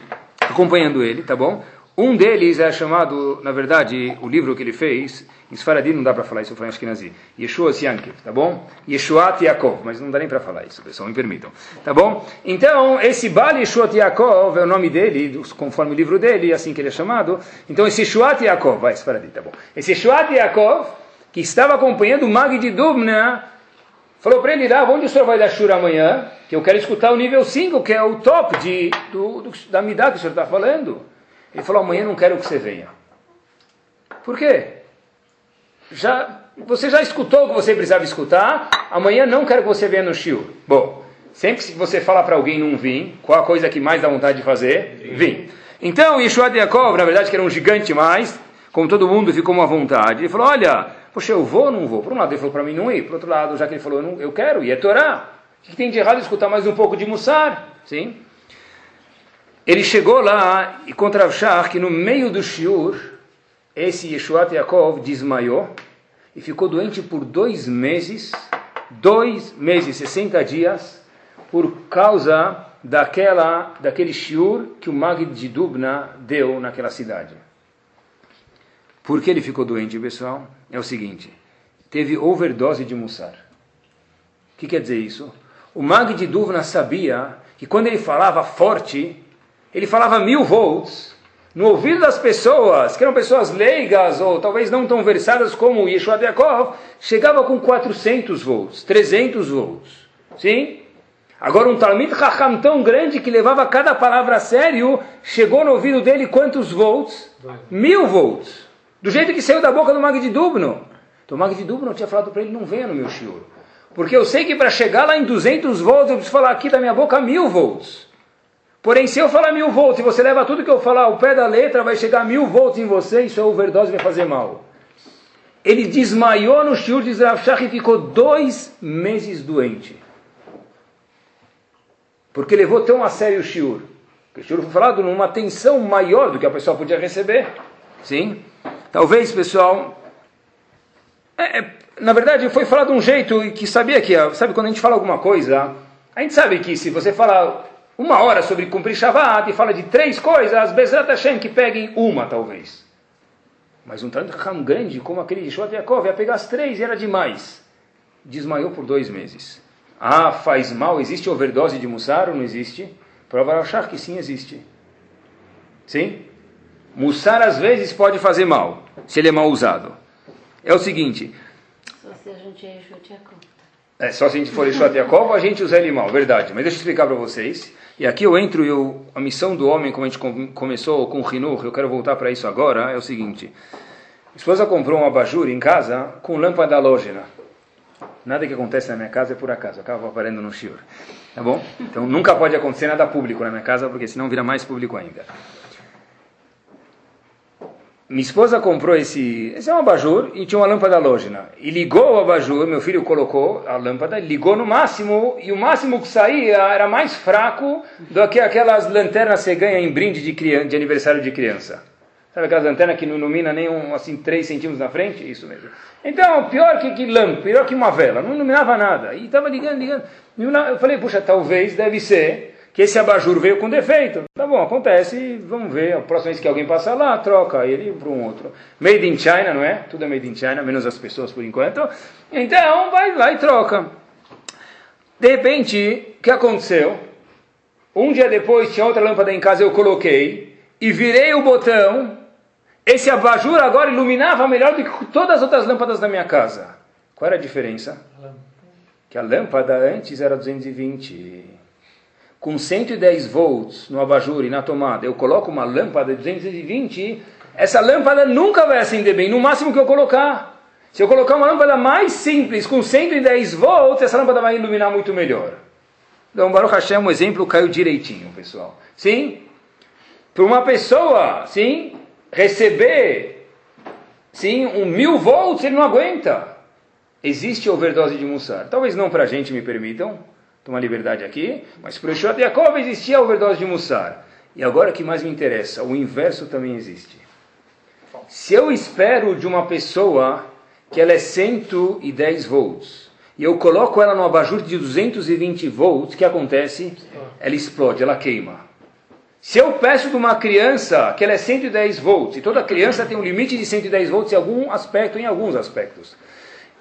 acompanhando ele, tá bom? Um deles é chamado, na verdade, o livro que ele fez, em Sfaradi não dá para falar isso, eu falei Ashkenazi, Yeshua Siankiv, tá bom? Yeshuat Yaakov, mas não dá nem para falar isso, pessoal, me permitam, tá bom? Então, esse Baal Yeshuat Yaakov é o nome dele, conforme o livro dele, assim que ele é chamado. Então, esse Yeshuat Yaakov, vai, Sfaradi, tá bom? Esse Yeshuat Yaakov, que estava acompanhando o Mag de Dubna, falou para ele, lá, onde o senhor vai dar shura amanhã? Que eu quero escutar o nível 5, que é o top de, do, do da Midah que o senhor está falando. Ele falou: amanhã não quero que você venha. Por quê? Já, você já escutou o que você precisava escutar, amanhã não quero que você venha no shiur. Bom, sempre que você fala para alguém não vir, qual a coisa que mais dá vontade de fazer? Vim. Então, Yeshua de Yaakov, na verdade, que era um gigante mais, como todo mundo ficou uma vontade, ele falou: Olha, poxa, eu vou ou não vou? Por um lado, ele falou para mim não ir, por outro lado, já que ele falou, eu, não, eu quero, e é Torá. O que tem de errado escutar mais um pouco de Mussar? Sim? Ele chegou lá e contra Rav que no meio do shiur, esse Yeshuat Yaakov desmaiou e ficou doente por dois meses, dois meses, 60 dias, por causa daquela, daquele shiur que o Magid de Dubna deu naquela cidade. Por que ele ficou doente, pessoal? É o seguinte, teve overdose de mussar. O que quer dizer isso? O Magid de Dubna sabia que quando ele falava forte, ele falava mil volts no ouvido das pessoas, que eram pessoas leigas ou talvez não tão versadas como Yeshua Yaakov, chegava com 400 volts, 300 volts. Sim? Agora, um Talmud Raham tão grande que levava cada palavra a sério, chegou no ouvido dele quantos volts? Mil volts. Do jeito que saiu da boca do Mag de Dubno. Então, o Mag de Dubno tinha falado para ele: não venha no meu shiur. Porque eu sei que para chegar lá em 200 volts, eu preciso falar aqui da minha boca mil volts. Porém, se eu falar mil volts e você leva tudo que eu falar ao pé da letra, vai chegar mil volts em você, isso é overdose, vai fazer mal. Ele desmaiou no shiur de Rav e ficou dois meses doente. Porque levou tão a sério o shiur. O shiur foi falado numa tensão maior do que a pessoa podia receber. Sim? Talvez, pessoal... É, é, na verdade, foi falado de um jeito que sabia que... Sabe, quando a gente fala alguma coisa... A gente sabe que se você falar uma hora sobre cumprir Shabbat e fala de três coisas, Bezrat Hashem que peguem uma, talvez. Mas um tanto grande como aquele de Yaakov ia pegar as três e era demais. Desmaiou por dois meses. Ah, faz mal? Existe overdose de Mussar ou não existe? Prova achar que sim existe. Sim? Mussar às vezes pode fazer mal, se ele é mal usado. É o seguinte. Só se a gente é Yaakov. É, só se a gente for Yeshua Yaakov, a gente usa ele mal, verdade. Mas deixa eu explicar para vocês. E aqui eu entro e a missão do homem, como a gente começou com o Rinur, eu quero voltar para isso agora, é o seguinte. A esposa comprou um abajur em casa com lâmpada halógena. Nada que acontece na minha casa é por acaso, acaba aparecendo no shiur. Tá bom? Então nunca pode acontecer nada público na minha casa, porque senão vira mais público ainda. Minha esposa comprou esse, esse é um abajur e tinha uma lâmpada halógena. E ligou o abajur, meu filho colocou a lâmpada, ligou no máximo, e o máximo que saía era mais fraco do que aquelas lanternas que você ganha em brinde de, criança, de aniversário de criança. Sabe aquelas antenas que não ilumina nem um, assim 3 centímetros na frente? Isso mesmo. Então, pior que, que lâmpada, pior que uma vela, não iluminava nada. E estava ligando, ligando. Eu falei, puxa, talvez deve ser que esse abajur veio com defeito. Tá bom, acontece, vamos ver. A próxima vez que alguém passar lá, troca ele para um outro. Made in China, não é? Tudo é made in China, menos as pessoas por enquanto. Então, vai lá e troca. De repente, o que aconteceu? Um dia depois tinha outra lâmpada em casa, eu coloquei e virei o botão. Esse abajur agora iluminava melhor do que todas as outras lâmpadas da minha casa. Qual era a diferença? Que a lâmpada antes era 220 com 110 volts no abajur e na tomada, eu coloco uma lâmpada de 220, essa lâmpada nunca vai acender bem, no máximo que eu colocar. Se eu colocar uma lâmpada mais simples, com 110 volts, essa lâmpada vai iluminar muito melhor. Então, Baruch Hashem, um exemplo caiu direitinho, pessoal. Sim? Para uma pessoa, sim, receber, sim, um mil volts, ele não aguenta. Existe overdose de mussar. Talvez não para a gente, me permitam uma liberdade aqui, mas para o Yeshua Yaakov existia a overdose de Mussar. E agora o que mais me interessa, o inverso também existe. Se eu espero de uma pessoa que ela é 110 volts, e eu coloco ela no abajur de 220 volts, o que acontece? Ela explode, ela queima. Se eu peço de uma criança que ela é 110 volts, e toda criança tem um limite de 110 volts em algum aspecto, em alguns aspectos.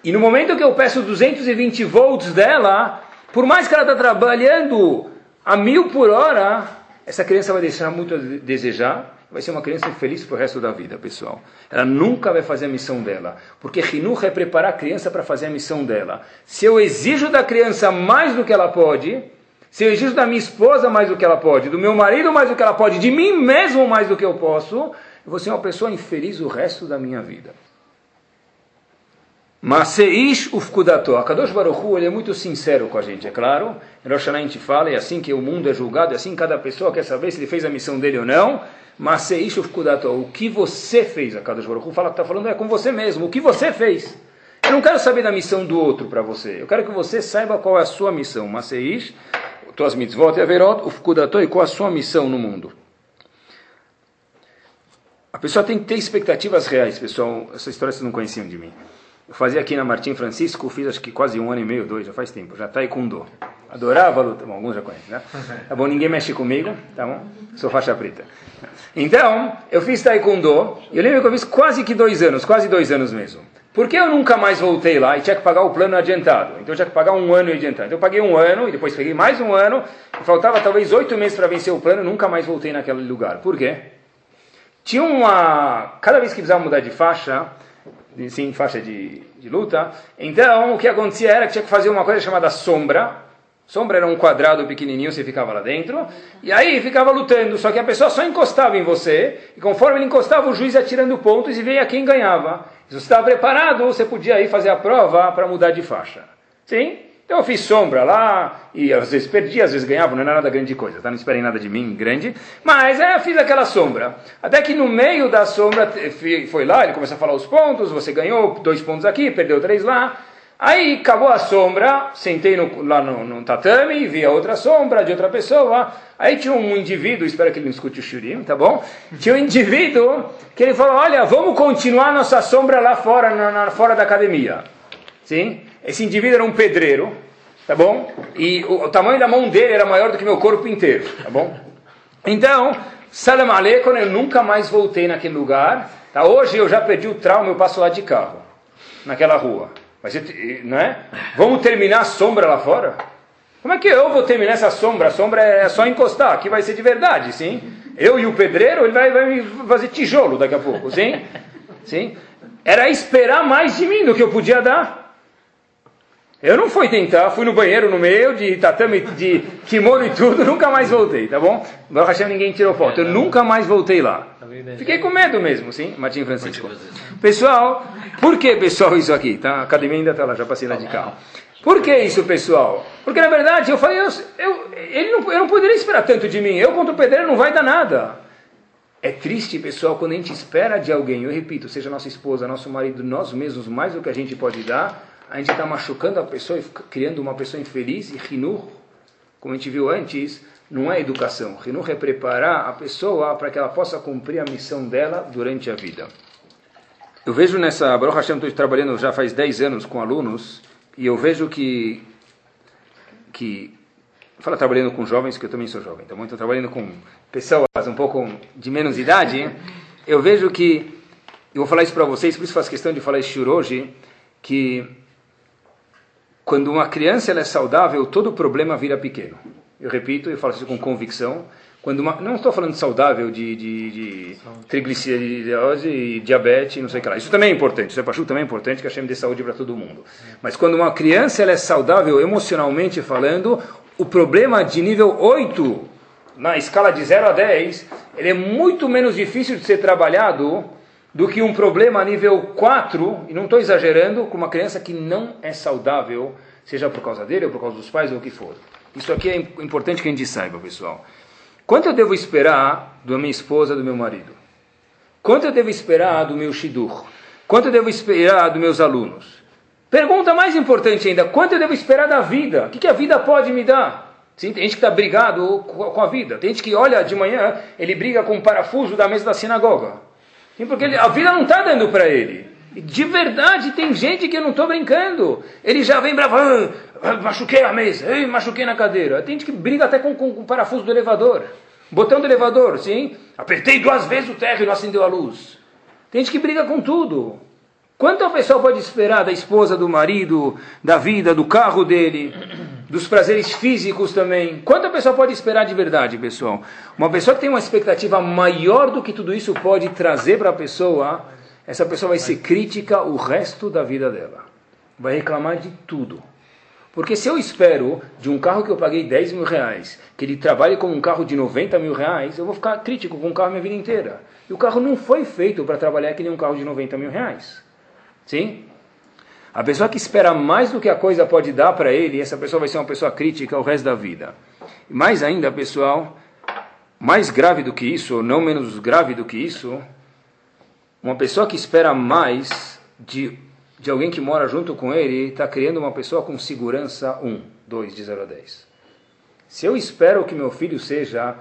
E no momento que eu peço 220 volts dela, por mais que ela está trabalhando a mil por hora, essa criança vai deixar muito a desejar, vai ser uma criança infeliz para o resto da vida, pessoal. Ela nunca vai fazer a missão dela, porque Hinuch é preparar a criança para fazer a missão dela. Se eu exijo da criança mais do que ela pode, se eu exijo da minha esposa mais do que ela pode, do meu marido mais do que ela pode, de mim mesmo mais do que eu posso, eu vou ser uma pessoa infeliz o resto da minha vida. Maseish ufkudato. A Kadosh Baruchu ele é muito sincero com a gente, é claro. Em Rosh a gente fala, é assim que o mundo é julgado, é assim que cada pessoa quer saber se ele fez a missão dele ou não. Maseish ufkudato. O que você fez, a Kadosh Baruchu fala, está falando é com você mesmo. O que você fez. Eu não quero saber da missão do outro para você. Eu quero que você saiba qual é a sua missão. Maseish, tuas mitzvot e averot, ufkudato, e qual a sua missão no mundo. A pessoa tem que ter expectativas reais, pessoal. Essa história vocês não conheciam de mim. Eu fazia aqui na Martim Francisco, fiz acho que quase um ano e meio, dois, já faz tempo, já taekwondo. Adorava luta, bom, alguns já conhecem, né? Tá bom, ninguém mexe comigo, tá bom? Sou faixa preta. Então, eu fiz taekwondo, eu lembro que eu fiz quase que dois anos, quase dois anos mesmo. Por que eu nunca mais voltei lá e tinha que pagar o plano adiantado? Então eu tinha que pagar um ano adiantado. Então eu paguei um ano e depois peguei mais um ano, faltava talvez oito meses para vencer o plano, nunca mais voltei naquele lugar. Por quê? Tinha uma. Cada vez que precisava mudar de faixa, sim, faixa de, de luta. Então, o que acontecia era que tinha que fazer uma coisa chamada sombra. Sombra era um quadrado pequenininho, você ficava lá dentro. E aí ficava lutando, só que a pessoa só encostava em você. E conforme ele encostava, o juiz ia tirando pontos e veia quem ganhava. Se você estava preparado, você podia ir fazer a prova para mudar de faixa. Sim? Então eu fiz sombra lá, e às vezes perdi, às vezes ganhava, não era nada grande coisa, tá? não esperem nada de mim grande, mas é, eu fiz aquela sombra. Até que no meio da sombra, foi lá, ele começou a falar os pontos, você ganhou dois pontos aqui, perdeu três lá. Aí acabou a sombra, sentei no, lá no, no, tatame, vi a outra sombra de outra pessoa. Aí tinha um indivíduo, espero que ele não escute o shurim, tá bom? Tinha um indivíduo que ele falou: Olha, vamos continuar nossa sombra lá fora, na, na, fora da academia. Sim? Esse indivíduo era um pedreiro, tá bom? E o, o, tamanho da mão dele era maior do que meu corpo inteiro, tá bom? Então, salam aleikum, eu nunca mais voltei naquele lugar. Tá? Hoje eu já perdi o trauma, eu passo lá de carro, naquela rua. Mas, não é? Vamos terminar a sombra lá fora? Como é que eu vou terminar essa sombra? A sombra é só encostar, aqui vai ser de verdade, sim? Eu e o pedreiro, ele vai, vai me fazer tijolo daqui a pouco, sim? Sim? Era esperar mais de mim do que eu podia dar. Eu não fui tentar, fui no banheiro no meio de tatame, de kimono e tudo, nunca mais voltei, tá bom? Baruch Hashem, ninguém tirou foto, eu nunca mais voltei lá. Fiquei com medo mesmo, sim, Martim Francisco. Pessoal, por que pessoal isso aqui? Tá? A academia ainda está lá, já passei lá de carro. Por que isso, pessoal? Porque na verdade eu falei, eu, eu, ele não, eu não poderia esperar tanto de mim, eu contra o pedreiro não vai dar nada. É triste, pessoal, quando a gente espera de alguém, eu repito, seja nossa esposa, nosso marido, nós mesmos, mais do que a gente pode dar, a gente está machucando a pessoa e criando uma pessoa infeliz e rinur, como a gente viu antes, não é educação. Hinuch é preparar a pessoa para que ela possa cumprir a missão dela durante a vida. Eu vejo nessa Baruch Hashem, estou trabalhando já faz 10 anos com alunos, e eu vejo que, que fala trabalhando com jovens, que eu também sou jovem, então estou trabalhando com pessoas um pouco de menos idade, eu vejo que, eu vou falar isso para vocês, por isso faço questão de falar isso hoje, que quando uma criança ela é saudável, todo problema vira pequeno. Eu repito, eu falo isso com convicção, quando uma, não estou falando saudável, de, de, de trigliceridose e diabetes, não sei o que lá. Isso também é importante, isso é pachu também é importante, que a chama de saúde para todo mundo. Mas quando uma criança ela é saudável emocionalmente falando, o problema de nível 8, na escala de 0 a 10, ele é muito menos difícil de ser trabalhado do que um problema nível 4, e não estou exagerando, com uma criança que não é saudável, seja por causa dele ou por causa dos pais ou o que for. Isso aqui é importante que a gente saiba, pessoal. Quanto eu devo esperar da minha esposa, do meu marido? Quanto eu devo esperar do meu shidur? Quanto eu devo esperar dos meus alunos? Pergunta mais importante ainda, quanto eu devo esperar da vida? O que, que a vida pode me dar? Sim, tem gente que está brigado com a vida. Tem gente que olha de manhã, ele briga com o parafuso da mesa da sinagoga. Sim, porque ele, a vida não está dando para ele. De verdade, tem gente que eu não estou brincando. Ele já vem bravo, ah, machuquei a mesa, machuquei na cadeira. Tem gente que briga até com, com, com o parafuso do elevador. Botão do elevador, sim? Apertei duas vezes o terra e não acendeu a luz. Tem gente que briga com tudo. Quanto a pessoa pode esperar da esposa, do marido, da vida, do carro dele, dos prazeres físicos também? Quanto a pessoa pode esperar de verdade, pessoal? Uma pessoa que tem uma expectativa maior do que tudo isso pode trazer para a pessoa, essa pessoa vai ser crítica o resto da vida dela. Vai reclamar de tudo. Porque se eu espero de um carro que eu paguei 10 mil reais, que ele trabalhe como um carro de 90 mil reais, eu vou ficar crítico com o carro minha vida inteira. E o carro não foi feito para trabalhar que nem um carro de 90 mil reais. Sim? A pessoa que espera mais do que a coisa pode dar para ele, essa pessoa vai ser uma pessoa crítica o resto da vida. Mais ainda, pessoal, mais grave do que isso, ou não menos grave do que isso, uma pessoa que espera mais de, de alguém que mora junto com ele está criando uma pessoa com segurança 1, 2, de 0 a 10. Se eu espero que meu filho seja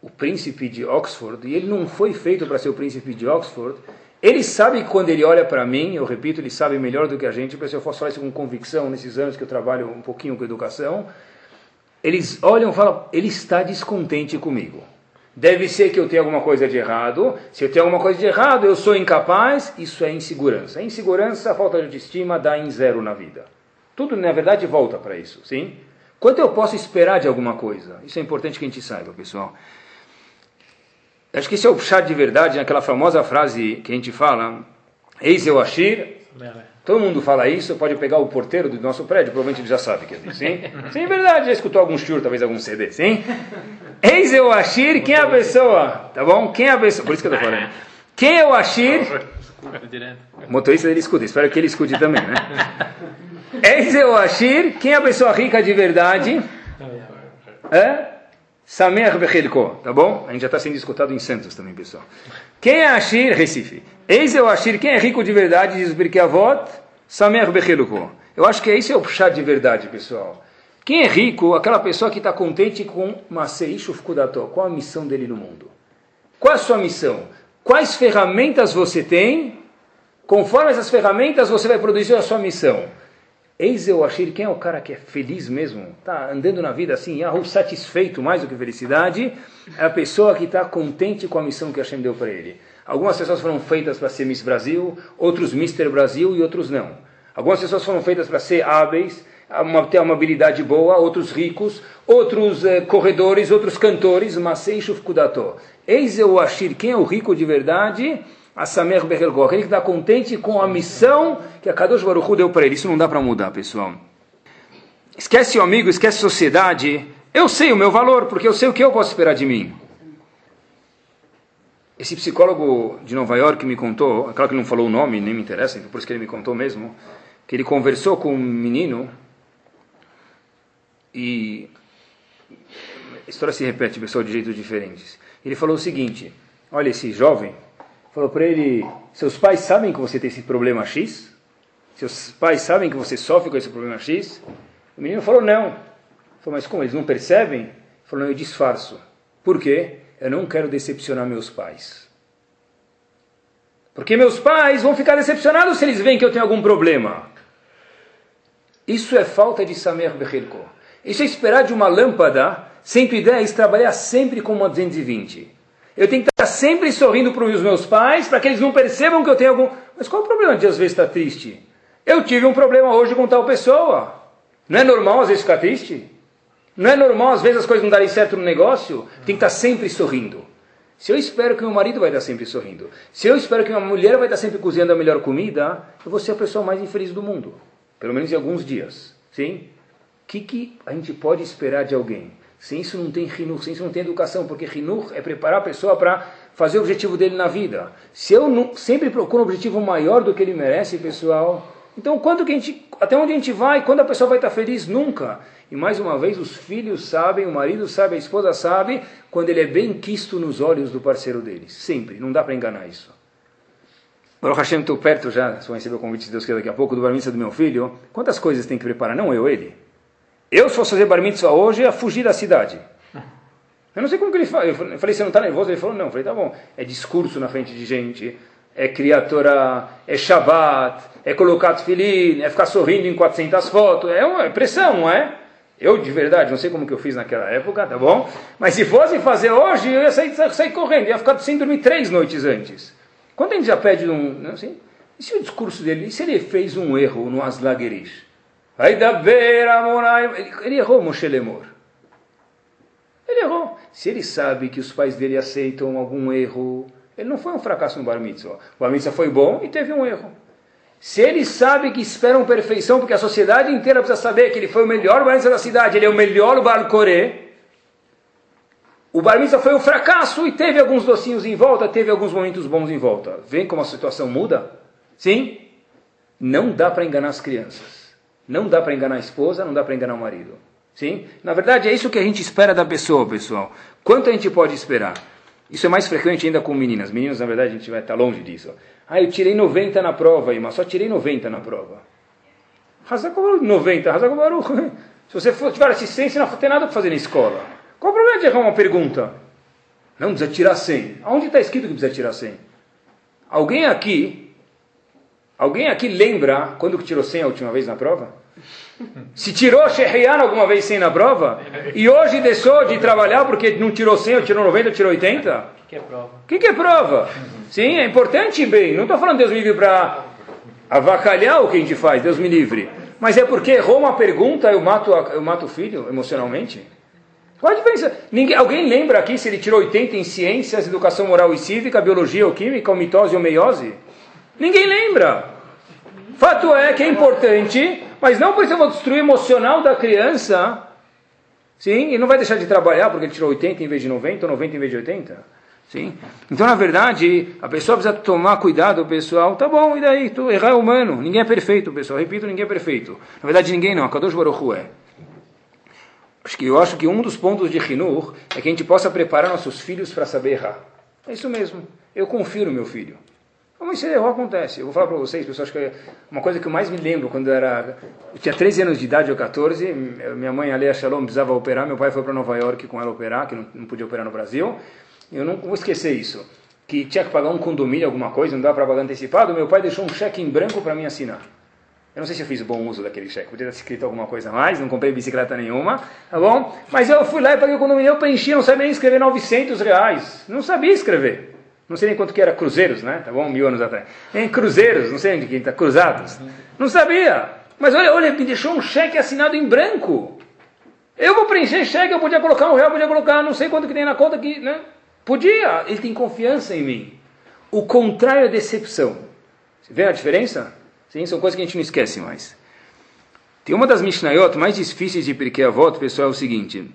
o príncipe de Oxford, e ele não foi feito para ser o príncipe de Oxford, ele sabe que quando ele olha para mim, eu repito, ele sabe melhor do que a gente, se eu fosse falar isso com convicção nesses anos que eu trabalho um pouquinho com educação, eles olham e falam, ele está descontente comigo. Deve ser que eu tenho alguma coisa de errado. Se eu tenho alguma coisa de errado, eu sou incapaz. Isso é insegurança. Insegurança, falta de autoestima, dá em zero na vida. Tudo, na verdade, volta para isso, sim? Quanto eu posso esperar de alguma coisa? Isso é importante que a gente saiba, pessoal. Acho que esse é o chá de verdade, naquela famosa frase que a gente fala, Eis eu Ashir. Todo mundo fala isso, pode pegar o porteiro do nosso prédio, provavelmente ele já sabe que é isso, sim? Sim, é verdade, já escutou algum shur, talvez algum CD, sim? Eis eu Ashir, quem é a pessoa? Tá bom? Quem é a pessoa? Por isso que eu estou falando. Quem é o Ashir? O motorista dele escuta, espero que ele escute também, né? Eis eu Ashir, quem é a pessoa rica de verdade? É? Samer Bechelko, tá bom? A gente já está sendo escutado em Santos também, pessoal. Quem é Ashir? Recife. Eis é o Ashir, quem é rico de verdade, diz o Avot, Samer Bechelko. Eu acho que esse é o chá de verdade, pessoal. Quem é rico? Aquela pessoa que está contente com Maseichu Fukudato. Qual a missão dele no mundo? Qual a sua missão? Quais ferramentas você tem? Conforme essas ferramentas, você vai produzir a sua missão. Eis eu Ashir, quem é o cara que é feliz mesmo? Está andando na vida assim, Yahoo, satisfeito mais do que felicidade? É a pessoa que está contente com a missão que Hashem deu para ele. Algumas pessoas foram feitas para ser Miss Brasil, outros Mister Brasil e outros não. Algumas pessoas foram feitas para ser hábeis, uma, ter uma habilidade boa, outros ricos, outros eh, corredores, outros cantores, Masei Shufkudato. Eis o Ashir, quem é o rico de verdade? A Samer que está contente com a missão que a Kadosh Baruch Hu deu para ele. Isso não dá para mudar, pessoal. Esquece o amigo, esquece a sociedade. Eu sei o meu valor, porque eu sei o que eu posso esperar de mim. Esse psicólogo de Nova York me contou, é claro que ele não falou o nome, nem me interessa, então por isso que ele me contou mesmo, que ele conversou com um menino e a história se repete, pessoal, de jeitos diferentes. Ele falou o seguinte: olha, esse jovem falou para ele: seus pais sabem que você tem esse problema X? Seus pais sabem que você sofre com esse problema X? O menino falou: não. Falou, mas como? Eles não percebem? Ele Falou, eu disfarço. Por quê? Eu não quero decepcionar meus pais. Porque meus pais vão ficar decepcionados se eles veem que eu tenho algum problema. Isso é falta de Samer Bechilko. Isso é esperar de uma lâmpada 110 trabalhar sempre com uma 220. Eu tenho que estar sempre sorrindo para os meus pais, para que eles não percebam que eu tenho algum. Mas qual o problema de às vezes estar triste? Eu tive um problema hoje com tal pessoa. Não é normal às vezes ficar triste? Não é normal às vezes as coisas não darem certo no negócio? Tem que estar sempre sorrindo. Se eu espero que meu marido vai estar sempre sorrindo, se eu espero que minha mulher vai estar sempre cozinhando a melhor comida, eu vou ser a pessoa mais infeliz do mundo. Pelo menos em alguns dias. Sim? O que, que a gente pode esperar de alguém? Sem isso não tem rinur, sem isso não tem educação, porque rinur é preparar a pessoa para fazer o objetivo dele na vida. Se eu não, sempre procuro um objetivo maior do que ele merece, pessoal, então quando que a gente, até onde a gente vai, quando a pessoa vai estar feliz? Nunca. E mais uma vez, os filhos sabem, o marido sabe, a esposa sabe, quando ele é bem quisto nos olhos do parceiro deles. Sempre, não dá para enganar isso. Baruch Hashem, estou perto já, vou receber o convite de Deus que daqui a pouco, do bar do meu filho. Quantas coisas tem que preparar? Não eu, ele. Eu, se fosse fazer bar mitzvah hoje, ia fugir da cidade. Eu não sei como que ele fala. Eu falei, você não está nervoso? Ele falou, não. Eu falei, tá bom. É discurso na frente de gente, é criatura, é Shabbat, é colocar filhinhos, é ficar sorrindo em 400 fotos. É uma pressão, não é? Eu, de verdade, não sei como que eu fiz naquela época, tá bom? Mas se fosse fazer hoje, eu ia sair, sair correndo. Ia ficar sem dormir três noites antes. Quando a gente já pede um... Não, assim, e se o discurso dele... E se ele fez um erro no Aslagerish? Ele errou, Moshe Lemor. Ele errou. Se ele sabe que os pais dele aceitam algum erro, ele não foi um fracasso no Bar Mitzvah. O Bar Mitzvah foi bom e teve um erro. Se ele sabe que esperam perfeição, porque a sociedade inteira precisa saber que ele foi o melhor Bar Mitzvah da cidade, ele é o melhor Bar Coré, o Bar Mitzvah foi um fracasso e teve alguns docinhos em volta, teve alguns momentos bons em volta. Vem como a situação muda? Sim? Não dá para enganar as crianças. Não dá para enganar a esposa, não dá para enganar o marido. Sim? Na verdade, é isso que a gente espera da pessoa, pessoal. Quanto a gente pode esperar? Isso é mais frequente ainda com meninas. Meninas, na verdade, a gente vai estar longe disso. Ah, eu tirei 90 na prova, mas só tirei 90 na prova. Hazakobaru, 90, Hazakobaru. Se você for, tiver assistência, não tem nada para fazer na escola. Qual o problema de errar uma pergunta? Não, precisa tirar 100. Aonde está escrito que precisa tirar 100? Alguém aqui Alguém aqui lembra quando que tirou 100 a última vez na prova? Se tirou Sheheyan alguma vez 100 na prova? E hoje deixou de trabalhar porque não tirou 100, ou tirou 90, ou tirou 80? O que é prova? O que, que é prova? Sim, é importante bem. Não estou falando Deus me livre para avacalhar o que a gente faz, Deus me livre. Mas é porque errou uma pergunta, eu mato, eu mato o filho emocionalmente? Qual a diferença? Ninguém, alguém lembra aqui se ele tirou 80 em ciências, educação moral e cívica, biologia ou química, ou mitose ou meiose? Ninguém lembra. Fato é que é importante, mas não por isso eu vou destruir o emocional da criança. Sim, e não vai deixar de trabalhar porque ele tirou 80 em vez de 90 ou 90 em vez de 80. Sim? Então, na verdade, a pessoa precisa tomar cuidado, pessoal. Tá bom, e daí? Tu, errar é humano. Ninguém é perfeito, pessoal. Repito, ninguém é perfeito. Na verdade, ninguém não. Kadosh Baruch é. Acho que eu acho que um dos pontos de Hinur é que a gente possa preparar nossos filhos para saber errar. É isso mesmo. Eu confio no meu filho. Mas isso erro acontece. Eu vou falar para vocês, pessoal, que é uma coisa que eu mais me lembro quando eu era. Eu tinha 13 anos de idade ou 14, minha mãe, Alea Shalom, precisava operar, meu pai foi para Nova York com ela operar, que não, não podia operar no Brasil. Eu não vou esquecer isso. Que tinha que pagar um condomínio, alguma coisa, não dava para pagar antecipado, meu pai deixou um cheque em branco para mim assinar. Eu não sei se eu fiz bom uso daquele cheque, podia ter escrito alguma coisa a mais, não comprei bicicleta nenhuma, tá bom? Mas eu fui lá e paguei o condomínio, eu preenchi, não sabia nem escrever 900 reais. Não sabia escrever. Não sei nem quanto que era cruzeiros, né? Tá bom? Mil anos atrás. Em cruzeiros, não sei onde que está, cruzados. Não sabia. Mas olha, olha, me deixou um cheque assinado em branco. Eu vou preencher cheque, eu podia colocar um real, podia colocar não sei quanto que tem na conta aqui, né? Podia. Ele tem confiança em mim. O contrário é decepção. Você vê a diferença? Sim, são coisas que a gente não esquece mais. Tem uma das Mishnayot mais difíceis de Pirkei Avot, pessoal, é o seguinte.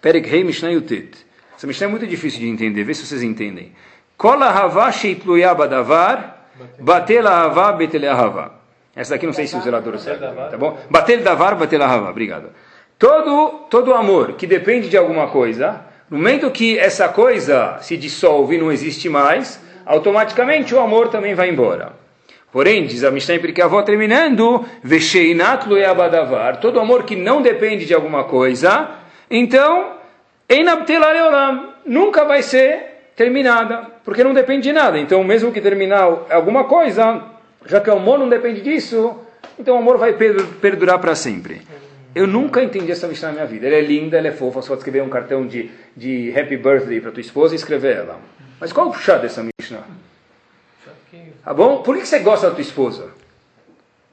Perek Rei Mishnayutet. Essa Mishnah é muito difícil de entender, vê se vocês entendem. Kola hava sheitluya badavar, batel hava betel hava. Essa daqui não sei se o zelador sabe, tá bom? Batel davar, batel hava. Obrigado. Todo, todo amor que depende de alguma coisa, no momento que essa coisa se dissolve e não existe mais, automaticamente o amor também vai embora. Porém, diz a Mishnah porque a avó terminando, Vesheinat badavar, todo amor que não depende de alguma coisa, então Einabtelaleolam, nunca vai ser terminada, porque não depende de nada. Então, mesmo que terminar alguma coisa, já que o amor não depende disso, então o amor vai perdurar para sempre. Eu nunca entendi essa Mishnah na minha vida. Ela é linda, ela é fofa, pode escrever um cartão de, de Happy Birthday para tua esposa e escrever ela. Mas qual o puxar dessa Mishnah? Tá bom? Por que você gosta da tua esposa?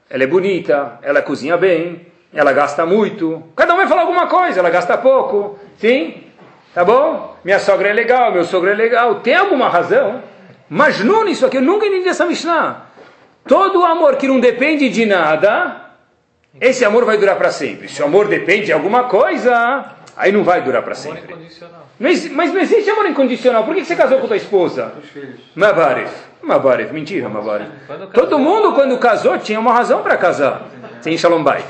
Ela é bonita, ela cozinha bem, ela gasta muito. Cada um vai falar alguma coisa, ela gasta pouco. Sim? Tá bom? Minha sogra é legal, meu sogro é legal. Tem alguma razão? Mas não nisso aqui, eu nunca entendi essa Mishnah. Todo amor que não depende de nada, esse amor vai durar para sempre. Se o amor depende de alguma coisa, aí não vai durar para sempre. Não mas não existe amor incondicional. Por que você casou com tua esposa? Os filhos. Mabaref. Mabaref. Mentira, Mabaref. Todo mundo, quando casou, tinha uma razão para casar. Sem Shalom Bait.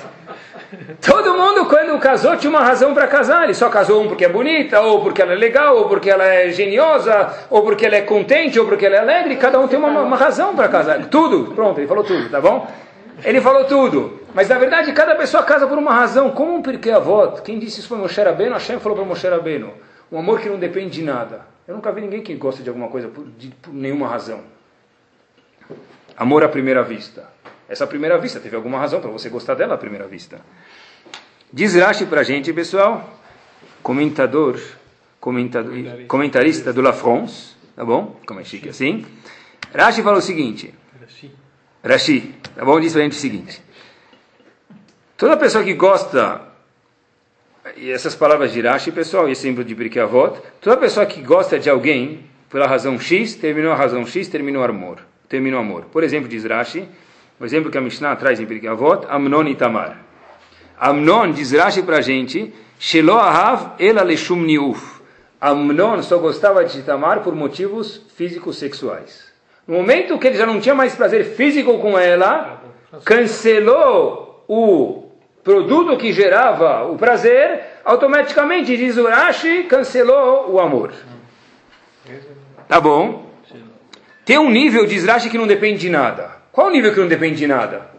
Todo mundo, quando casou, tinha uma razão para casar. Ele só casou um porque é bonita, ou porque ela é legal, ou porque ela é geniosa, ou porque ela é contente, ou porque ela é alegre. Cada um tem uma, uma razão para casar. Tudo. Pronto, ele falou tudo, tá bom? Ele falou tudo. Mas na verdade cada pessoa casa por uma razão. Como um porquê avó? Quem disse isso foi Moshe Rabbeinu. Hashem falou para Moshe Rabbeinu. Um amor que não depende de nada. Eu nunca vi ninguém que gosta de alguma coisa por, de, por nenhuma razão. Amor à primeira vista. Essa primeira vista teve alguma razão para você gostar dela à primeira vista. Diz Rashi para a gente, pessoal, comentador, comentador, comentarista do La France, tá bom? Como é chique assim. Rashi fala o seguinte. Rashi, tá bom? Diz para a gente o seguinte. Toda pessoa que gosta, e essas palavras de Rashi, pessoal, esse exemplo de Birkei Avot, toda pessoa que gosta de alguém, pela razão X, terminou a razão X, terminou o amor. Terminou o amor. Por exemplo, diz Rashi, o exemplo que a Mishnah traz em Birkei Avot, Amnon e Tamar. Amnon, diz Rashi para a gente, Shelo Ela Leshum Niuf. Amnon só gostava de Tamar por motivos físicos sexuais. No momento que ele já não tinha mais prazer físico com ela, cancelou o produto que gerava o prazer, automaticamente, diz Urashi, cancelou o amor. Tá bom? Tem um nível, diz Rashi, que não depende de nada. Qual o nível que não depende de nada?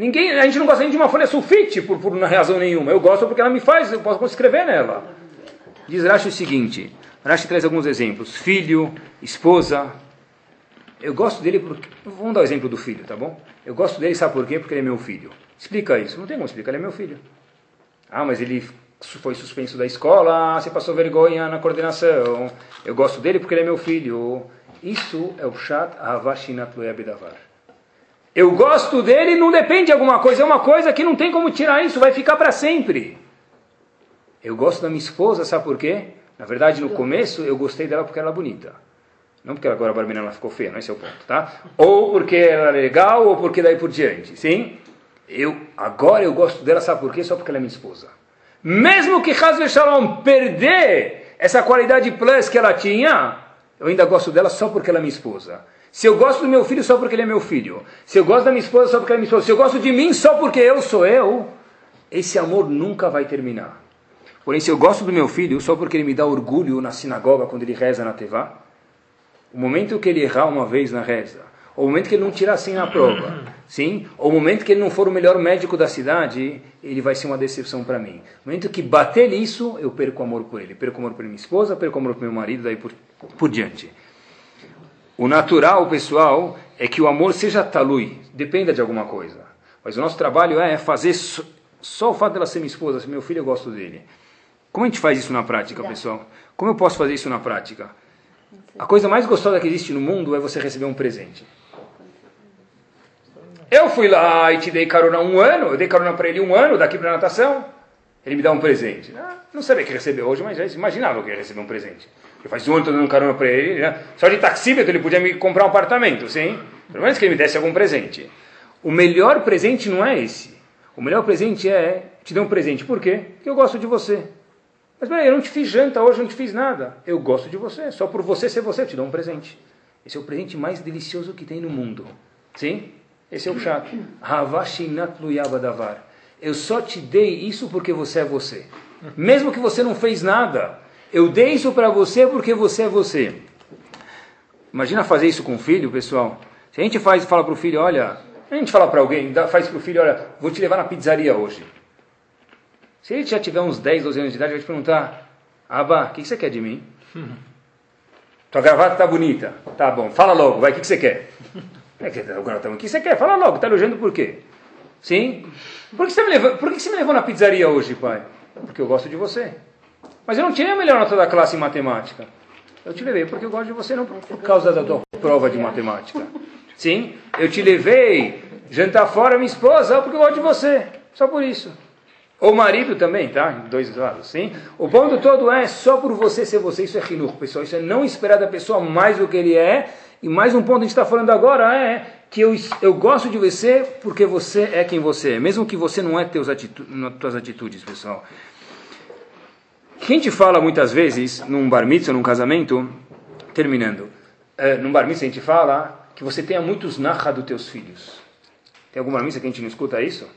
Ninguém, a gente não gosta nem de uma folha sulfite por, por razão nenhuma. Eu gosto porque ela me faz, eu posso escrever nela. Diz Rashi o seguinte: Rashi traz alguns exemplos: filho, esposa, eu gosto dele porque. Vamos dar o exemplo do filho, tá bom? Eu gosto dele, sabe por quê? Porque ele é meu filho. Explica isso. Não tem como explicar, ele é meu filho. Ah, mas ele foi suspenso da escola, você passou vergonha na coordenação. Eu gosto dele porque ele é meu filho. Isso é o chat Havashinat Bedavar. Eu gosto dele não depende de alguma coisa, é uma coisa que não tem como tirar isso, vai ficar para sempre. Eu gosto da minha esposa, sabe por quê? Na verdade, no começo eu gostei dela porque ela é bonita. Não porque agora a Barbina ela ficou feia, não esse é o ponto, tá? Ou porque ela é legal, ou porque daí por diante, sim? Eu, agora eu gosto dela, sabe por quê? Só porque ela é minha esposa. Mesmo que Hazve Shalom perder essa qualidade plus que ela tinha, eu ainda gosto dela só porque ela é minha esposa. Se eu gosto do meu filho só porque ele é meu filho. Se eu gosto da minha esposa só porque ela é minha esposa. Se eu gosto de mim só porque eu sou eu, esse amor nunca vai terminar. Porém, se eu gosto do meu filho só porque ele me dá orgulho na sinagoga quando ele reza na Tevá, o momento que ele errar uma vez na reza, ou o momento que ele não tirar assim na prova, sim, ou o momento que ele não for o melhor médico da cidade, ele vai ser uma decepção para mim. No momento que bater nisso, eu perco amor por ele, perco amor por minha esposa, perco amor por meu marido, daí por, por diante. O natural, pessoal, é que o amor seja talui, dependa de alguma coisa. Mas o nosso trabalho é fazer só, só o fato dela ser minha esposa, se meu filho eu gosto dele. Como a gente faz isso na prática, pessoal? Como eu posso fazer isso na prática? A coisa mais gostosa que existe no mundo é você receber um presente. Eu fui lá e te dei carona um ano, eu dei carona para ele um ano daqui para natação. Ele me dá um presente. Ah, não sabia que recebeu hoje, mas já imaginava que ia receber um presente. Eu faz um ano estou dando carona para ele. Né? Só de taxímetro ele podia me comprar um apartamento, sim? Pelo menos que ele me desse algum presente. O melhor presente não é esse. O melhor presente é te dar um presente. Por quê? Porque eu gosto de você. Mas peraí, eu não te fiz janta hoje, eu não te fiz nada. Eu gosto de você, só por você ser você, eu te dou um presente. Esse é o presente mais delicioso que tem no mundo. Sim? Esse é o chato. Havashinat luyabadavar. Eu só te dei isso porque você é você. Mesmo que você não fez nada, eu dei isso para você porque você é você. Imagina fazer isso com o filho, pessoal. Se a gente faz, fala para o filho, olha, a gente fala para alguém, faz para o filho, olha, vou te levar na pizzaria hoje. Se ele já tiver uns 10, 12 anos de idade, vai te perguntar: Abba, o que, você quer de mim? Tua gravata tá bonita. Tá bom, fala logo, vai, o que, você quer? É que, o que você quer? Fala logo, tá elogiando por quê? Sim? Por que, você me levou, por que você me levou na pizzaria hoje, pai? Porque eu gosto de você. Mas eu não tirei a melhor nota da classe em matemática. Eu te levei porque eu gosto de você, não por causa da tua prova de matemática. Sim? Eu te levei jantar fora minha esposa porque eu gosto de você. Só por isso. O marido também, tá? Dois lados, sim? O ponto todo é só por você ser você, isso é rinur, pessoal. Isso é não esperar da pessoa mais do que ele é. E mais um ponto que a gente está falando agora é que eu, eu gosto de você porque você é quem você é. Mesmo que você não é teus atitu tuas atitudes, pessoal. Quem te fala muitas vezes, num bar mitzvah, num casamento, terminando, é, num bar mitzvah a gente fala que você tenha muitos narra dos teus filhos. Tem alguma missa que a gente não escuta isso?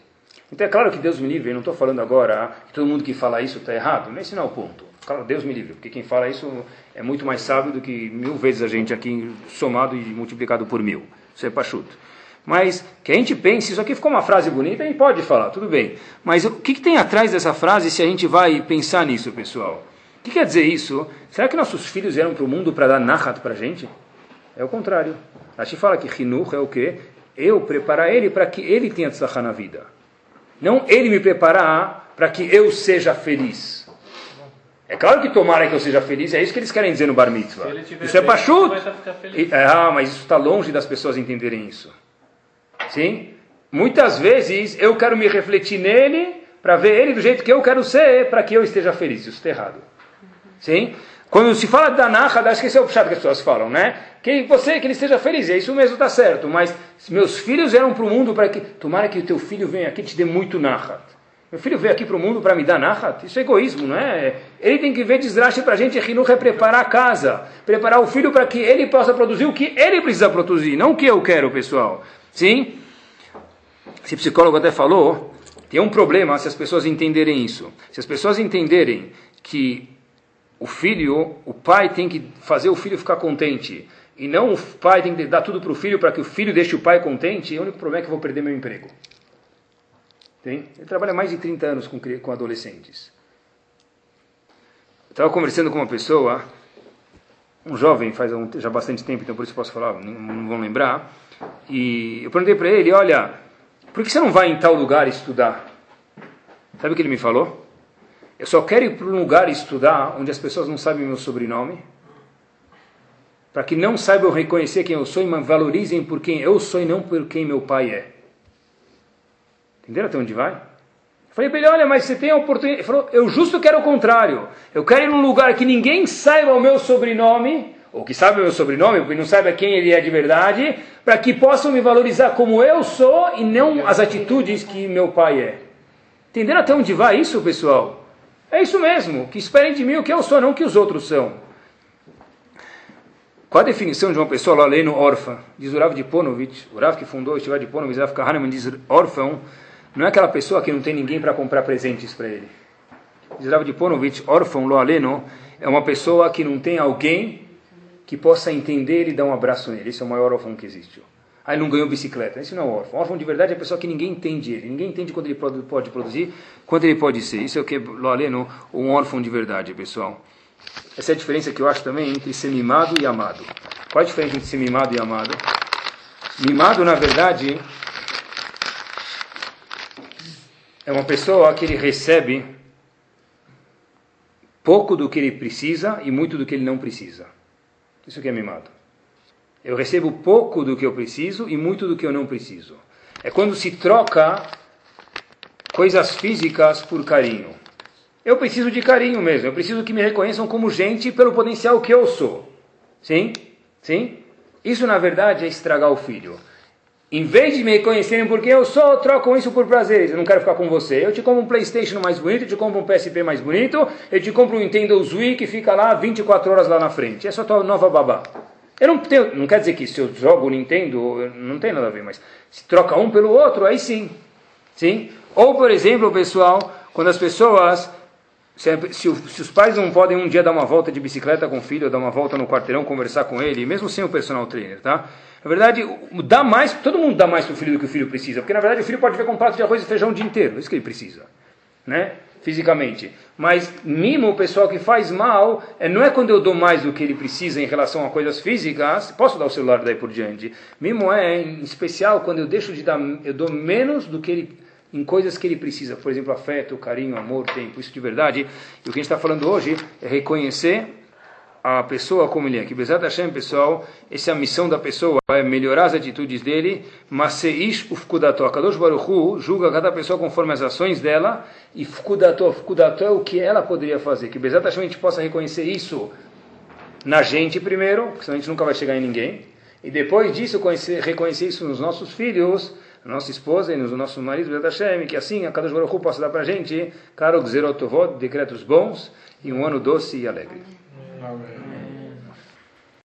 Então é claro que Deus me livre, eu não estou falando agora que todo mundo que fala isso está errado, esse não é o ponto. Claro, Deus me livre, porque quem fala isso é muito mais sábio do que mil vezes a gente aqui somado e multiplicado por mil. Isso é pachuto. Mas que a gente pense, isso aqui ficou uma frase bonita, a gente pode falar, tudo bem. Mas o que, que tem atrás dessa frase se a gente vai pensar nisso, pessoal? O que quer dizer isso? Será que nossos filhos vieram para o mundo para dar nahat para a gente? É o contrário. A gente fala que Hinuch é o quê? Eu preparar ele para que ele tenha tzachá na vida. Não ele me preparar para que eu seja feliz. É claro que tomara que eu seja feliz, é isso que eles querem dizer no bar mitzvah. Isso é pachut. Ah, mas isso está longe das pessoas entenderem isso. Sim? Muitas vezes eu quero me refletir nele para ver ele do jeito que eu quero ser, para que eu esteja feliz. Isso está errado. Sim? Quando se fala da Naha, acho que esse é o puxado que as pessoas falam, né? Que você, que ele esteja feliz, é isso mesmo, está certo. Mas meus filhos eram para o mundo para que. Tomara que o teu filho venha aqui e te dê muito Nahat. Meu filho veio aqui para o mundo para me dar Nahat? Isso é egoísmo, não é? Ele tem que ver desgraça para a gente. Rinuch é preparar a casa, preparar o filho para que ele possa produzir o que ele precisa produzir, não o que eu quero, pessoal. Sim? Esse psicólogo até falou, tem um problema se as pessoas entenderem isso. Se as pessoas entenderem que o filho, o pai tem que fazer o filho ficar contente. E não o pai tem que dar tudo para o filho para que o filho deixe o pai contente. O único problema é que eu vou perder meu emprego. Tem? Ele trabalha mais de 30 anos com, com adolescentes. Estava conversando com uma pessoa, um jovem, faz já bastante tempo, então por isso posso falar, não vão lembrar. E eu perguntei para ele: olha, por que você não vai em tal lugar estudar? Sabe o que ele me falou? Eu só quero ir para um lugar estudar onde as pessoas não sabem meu sobrenome, para que não saibam reconhecer quem eu sou e me valorizem por quem eu sou e não por quem meu pai é. Entenderam até onde vai? Eu falei para ele, olha, mas você tem a oportunidade. Ele falou, eu justo quero o contrário. Eu quero ir num lugar que ninguém saiba o meu sobrenome, ou que saiba o meu sobrenome, porque não saiba quem ele é de verdade, para que possam me valorizar como eu sou e não as atitudes que meu pai é. Entenderam até onde vai isso, pessoal? É isso mesmo, que esperem de mim o que eu sou, não o que os outros são. Qual a definição de uma pessoa lá lendo órfã? Diz o Rav de Ponovitch, o Rav que fundou o Estivar de Ponovitch, Rav Kahneman diz órfão, não é aquela pessoa que não tem ninguém para comprar presentes para ele. Diz o Rav de Ponovitch, órfão, lo aleno, é uma pessoa que não tem alguém que possa entender e dar um abraço nele. Esse é o maior órfão que existe. Aí não ganhou bicicleta. Isso não é órfão. Órfão de verdade é a pessoa que ninguém entende ele. Ninguém entende quando ele pode produzir, quando ele pode ser. Isso é o que lo aleno, um órfão de verdade, pessoal. Essa é a diferença que eu acho também entre ser mimado e amado. Qual a diferença entre ser mimado e amado? Mimado, na verdade, é uma pessoa que ele recebe pouco do que ele precisa e muito do que ele não precisa. Isso que é mimado. Eu recebo pouco do que eu preciso e muito do que eu não preciso. É quando se troca coisas físicas por carinho. Eu preciso de carinho mesmo. Eu preciso que me reconheçam como gente pelo potencial que eu sou. Sim? Sim? Isso, na verdade, é estragar o filho. Em vez de me reconhecerem por quem eu sou, trocam isso por prazeres. Eu não quero ficar com você. Eu te compro um Playstation mais bonito, eu te compro um PSP mais bonito, eu te compro um Nintendo Wii que fica lá 24 horas lá na frente. Essa é a tua nova babá. Eu não, tenho, não quer dizer que se eu jogo o Nintendo, não tem nada a ver, mas se troca um pelo outro, aí sim. Sim? Ou, por exemplo, pessoal, quando as pessoas. Se, se, se, os pais não podem um dia dar uma volta de bicicleta com o filho, dar uma volta no quarteirão, conversar com ele, mesmo sem o personal trainer, tá? Na verdade, dá mais, todo mundo dá mais para o filho do que o filho precisa, porque na verdade o filho pode ver com um prato de arroz e feijão o dia inteiro, é isso que ele precisa, né? fisicamente. Mas mimo, o pessoal que faz mal, é, não é quando eu dou mais do que ele precisa em relação a coisas físicas, posso dar o celular daí por diante. Mimo é, em especial, quando eu deixo de dar, eu dou menos do que ele em coisas que ele precisa, por exemplo, afeto, carinho, amor, tempo, isso de verdade. E o que a gente está falando hoje é reconhecer a pessoa como ele é. Que Bezat Hashem, pessoal, essa é a missão da pessoa, é melhorar as atitudes dele, mas seish ufkudato. Kadosh Baruch Hu julga cada pessoa conforme as ações dela, e fkudato, fkudato é o que ela poderia fazer. Que Bezat Hashem a gente possa reconhecer isso na gente primeiro, porque senão a gente nunca vai chegar em ninguém, e depois disso conhecer, reconhecer isso nos nossos filhos, nossa esposa e nos nossos maridos, Bezat que assim a Kadosh Baruch possa dar para a gente, caro Gzerotovot, decretos bons, e um ano doce e alegre. Amen.